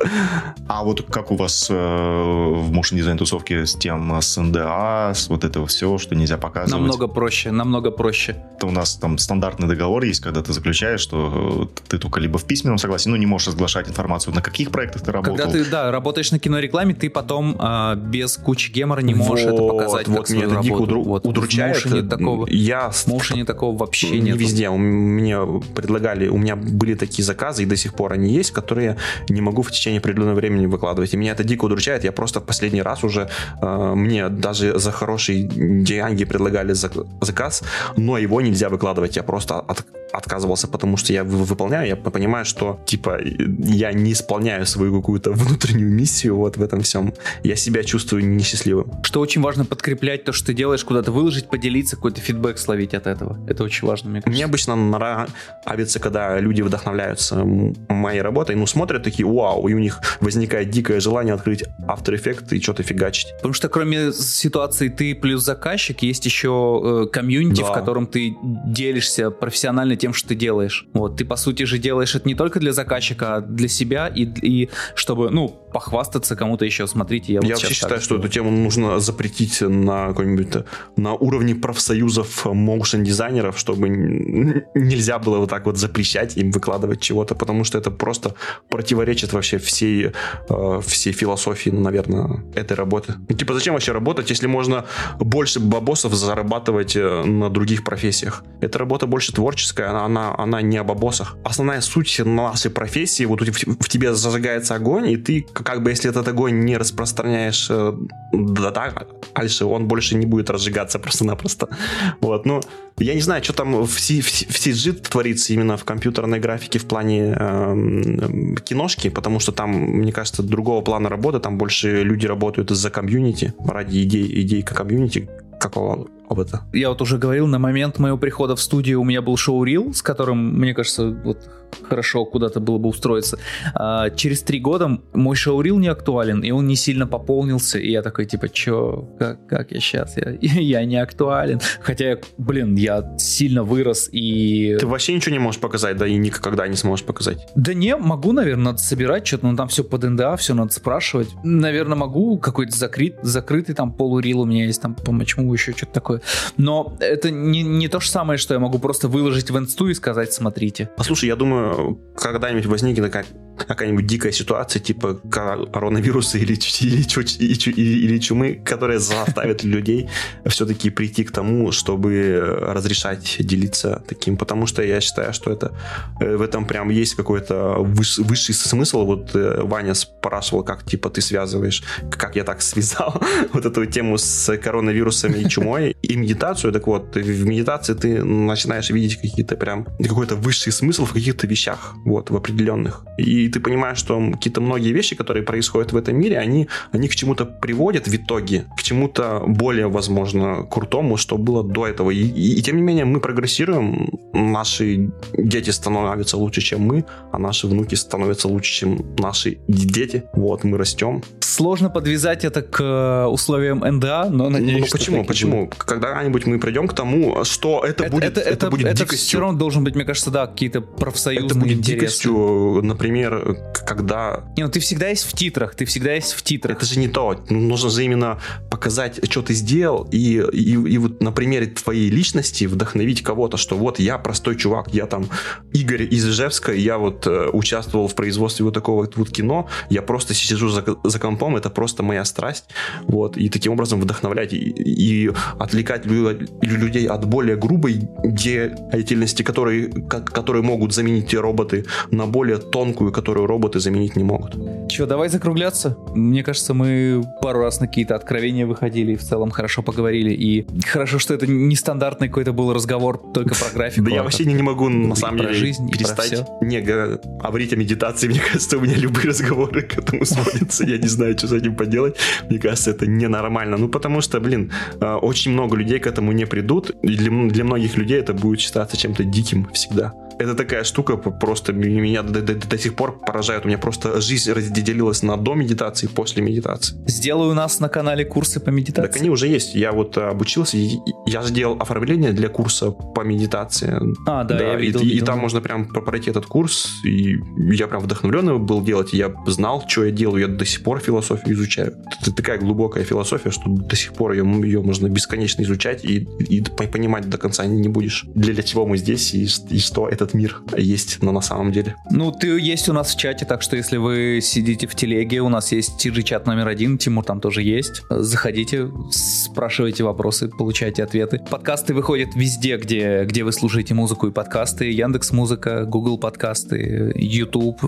А вот как у вас э, в motion дизайн тусовке с тем, с НДА, с вот этого всего, что нельзя показывать? Намного проще, намного проще. Это у нас там стандартный договор есть, когда ты заключаешь, что э, ты только либо в письменном согласии, ну, не можешь разглашать информацию, на каких проектах ты работал. Когда ты, да, работаешь на кинорекламе, ты потом а, без кучи гемора не можешь это Вот, показать Вот как меня свою это дико удру- Вот. удручает. В такого, Я в моушене такого вообще не нет. везде. У Мне предлагали, у меня были такие заказы, и до сих пор они есть, которые не могу в течение определенного времени выкладывать. И меня это дико удручает. Я просто в последний раз уже, э, мне даже за хорошие деньги предлагали зак- заказ, но его нельзя выкладывать. Я просто от- отказывался, потому что я вы- выполняю, я понимаю, что, типа, я не исполняю свою какую-то внутреннюю миссию вот в этом всем. Я себя чувствую несчастливым. Что очень важно подкреплять то, что ты делаешь, куда-то выложить, поделиться, какой-то фидбэк словить от этого. Это очень важно, мне кажется. Мне обычно нравится, когда люди вдохновляются моей работой, ну, смотрят такие, вау, и у них возникает дикое желание открыть After Effects и что-то фигачить. Потому что кроме ситуации ты плюс заказчик, есть еще э, комьюнити, Да. в котором ты делишься профессионально тем, что ты делаешь. Вот, ты по сути же делаешь это не только для заказчика, а для себя и, и чтобы, ну, похвастаться кому-то еще. Смотрите, я, вот Я вообще так считаю, что сделал. эту тему нужно запретить на какой-нибудь на уровне профсоюзов моушен дизайнеров, чтобы нельзя было вот так вот запрещать им выкладывать чего-то, потому что это просто противоречит вообще всей, э, всей философии, наверное, этой работы. Ну, Типа, зачем вообще работать, если можно больше бабосов зарабатывать э, на других профессиях? Эта работа больше творческая, она, она, она не о бабосах. Основная суть нашей профессии, вот в, в тебе зажигается огонь, и ты, как бы, если этот огонь не распространяешь э, да, да, дальше, он больше не будет разжигаться просто-напросто. Вот, ну, я не знаю, что там в, C- в, CG творится именно в компьютерной графике в плане эм, киношки, потому что там, мне кажется, другого плана работы, там больше люди работают из-за комьюнити, ради идей, идей комьюнити, какого это. Я вот уже говорил, на момент моего прихода в студию у меня был шоу-рил, с которым, мне кажется, вот хорошо куда-то было бы устроиться. А, через три года мой шоу-рил не актуален, и он не сильно пополнился, и я такой, типа, чё, как, как я сейчас? Я, я не актуален. Хотя, блин, я сильно вырос, и... Ты вообще ничего не можешь показать, да и никогда не сможешь показать. Да не, могу, наверное, надо собирать что-то, но там все под НДА, все надо спрашивать. Наверное, могу, какой-то закрыт, закрытый там полурил у меня есть, там по мочму еще что-то такое. Но это не, не то же самое, что я могу просто выложить в инсту и сказать, смотрите. Послушай, я думаю, когда-нибудь возникнет какая-нибудь дикая ситуация, типа коронавируса или, или, или, или- чумы, которая заставит людей все-таки прийти к тому, чтобы разрешать делиться таким. Потому что я считаю, что это э, в этом прям есть какой-то высший смысл. Вот э, Ваня спрашивал, как типа ты связываешь, как я так связал вот эту тему с коронавирусом и чумой и медитацию. Так вот, в медитации ты начинаешь видеть какие-то прям какой-то высший смысл в каких-то вещах, вот, в определенных. И ты понимаешь, что какие-то многие вещи, которые происходят в этом мире, они, они к чему-то приводят в итоге, к чему-то более, возможно, крутому, что было до этого. И, и, и тем не менее мы прогрессируем, наши дети становятся лучше, чем мы, а наши внуки становятся лучше, чем наши дети. Вот, мы растем. Сложно подвязать это к э, условиям НДА, но надеюсь, Ну почему? Почему? Будет. Когда-нибудь мы придем к тому, что это, это будет, это, это, это будет это дикостью. все равно должен быть, мне кажется, да, какие-то профсоюзные Это будет интересы. дикостью, например, когда... Не, ну ты всегда есть в титрах, ты всегда есть в титрах. Это же не то. Нужно же именно показать, что ты сделал, и, и, и вот на примере твоей личности вдохновить кого-то, что вот я простой чувак, я там Игорь из Ижевска, я вот э, участвовал в производстве вот такого вот, вот кино, я просто сижу за, за компом, это просто моя страсть, вот, и таким образом вдохновлять и, и отвлекать людей от более грубой деятельности, которые, которые могут заменить те роботы, на более тонкую, которую роботы заменить не могут. Че, давай закругляться? Мне кажется, мы пару раз на какие-то откровения выходили и в целом хорошо поговорили. И хорошо, что это нестандартный какой-то был разговор только про графику. Да я вообще не могу, на самом деле, жизнь, перестать не говорить о медитации. Мне кажется, у меня любые разговоры к этому сводятся. Я не знаю, что с этим поделать. Мне кажется, это ненормально. Ну, потому что, блин, а, очень много людей к этому не придут. И для, для многих людей это будет считаться чем-то диким всегда это такая штука, просто меня до, до, до сих пор поражает. У меня просто жизнь разделилась на до медитации и после медитации. Сделаю у нас на канале курсы по медитации. Так они уже есть. Я вот э, обучился, я сделал оформление для курса по медитации. А, да, да я видел, и, видел. и там можно прям пройти этот курс, и я прям вдохновленный был делать. Я знал, что я делаю. Я до сих пор философию изучаю. Это такая глубокая философия, что до сих пор ее, ее можно бесконечно изучать и, и понимать до конца не будешь, для чего мы здесь и, и что этот этот мир есть, но на самом деле. Ну, ты есть у нас в чате, так что если вы сидите в телеге, у нас есть TG-чат номер один, Тимур там тоже есть. Заходите, спрашивайте вопросы, получайте ответы. Подкасты выходят везде, где, где вы слушаете музыку и подкасты. Яндекс Музыка, Google подкасты, YouTube,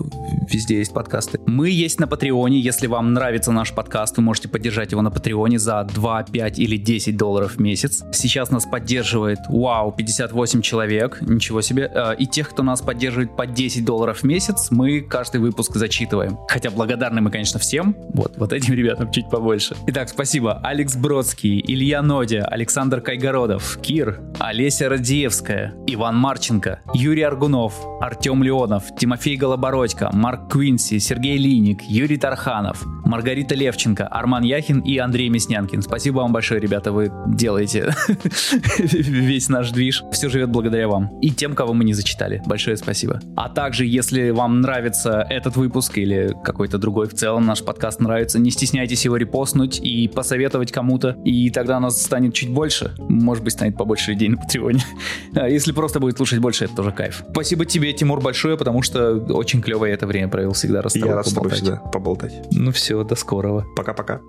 везде есть подкасты. Мы есть на Патреоне, если вам нравится наш подкаст, вы можете поддержать его на Патреоне за 2, 5 или 10 долларов в месяц. Сейчас нас поддерживает, вау, 58 человек, ничего себе. Э, и тех, кто нас поддерживает по 10 долларов в месяц, мы каждый выпуск зачитываем. Хотя благодарны мы, конечно, всем. Вот, вот этим ребятам чуть побольше. Итак, спасибо. Алекс Бродский, Илья Нодя, Александр Кайгородов, Кир, Олеся Радиевская, Иван Марченко, Юрий Аргунов, Артем Леонов, Тимофей Голобородько, Марк Квинси, Сергей Линик, Юрий Тарханов, Маргарита Левченко, Арман Яхин и Андрей Мяснянкин. Спасибо вам большое, ребята, вы делаете весь наш движ. Все живет благодаря вам. И тем, кого мы не зачитали прочитали. Большое спасибо. А также, если вам нравится этот выпуск или какой-то другой в целом, наш подкаст нравится, не стесняйтесь его репостнуть и посоветовать кому-то, и тогда нас станет чуть больше. Может быть, станет побольше людей на Патреоне. А если просто будет слушать больше, это тоже кайф. Спасибо тебе, Тимур, большое, потому что очень клево я это время провел всегда. Я рад с тобой всегда поболтать. Ну все, до скорого. Пока-пока.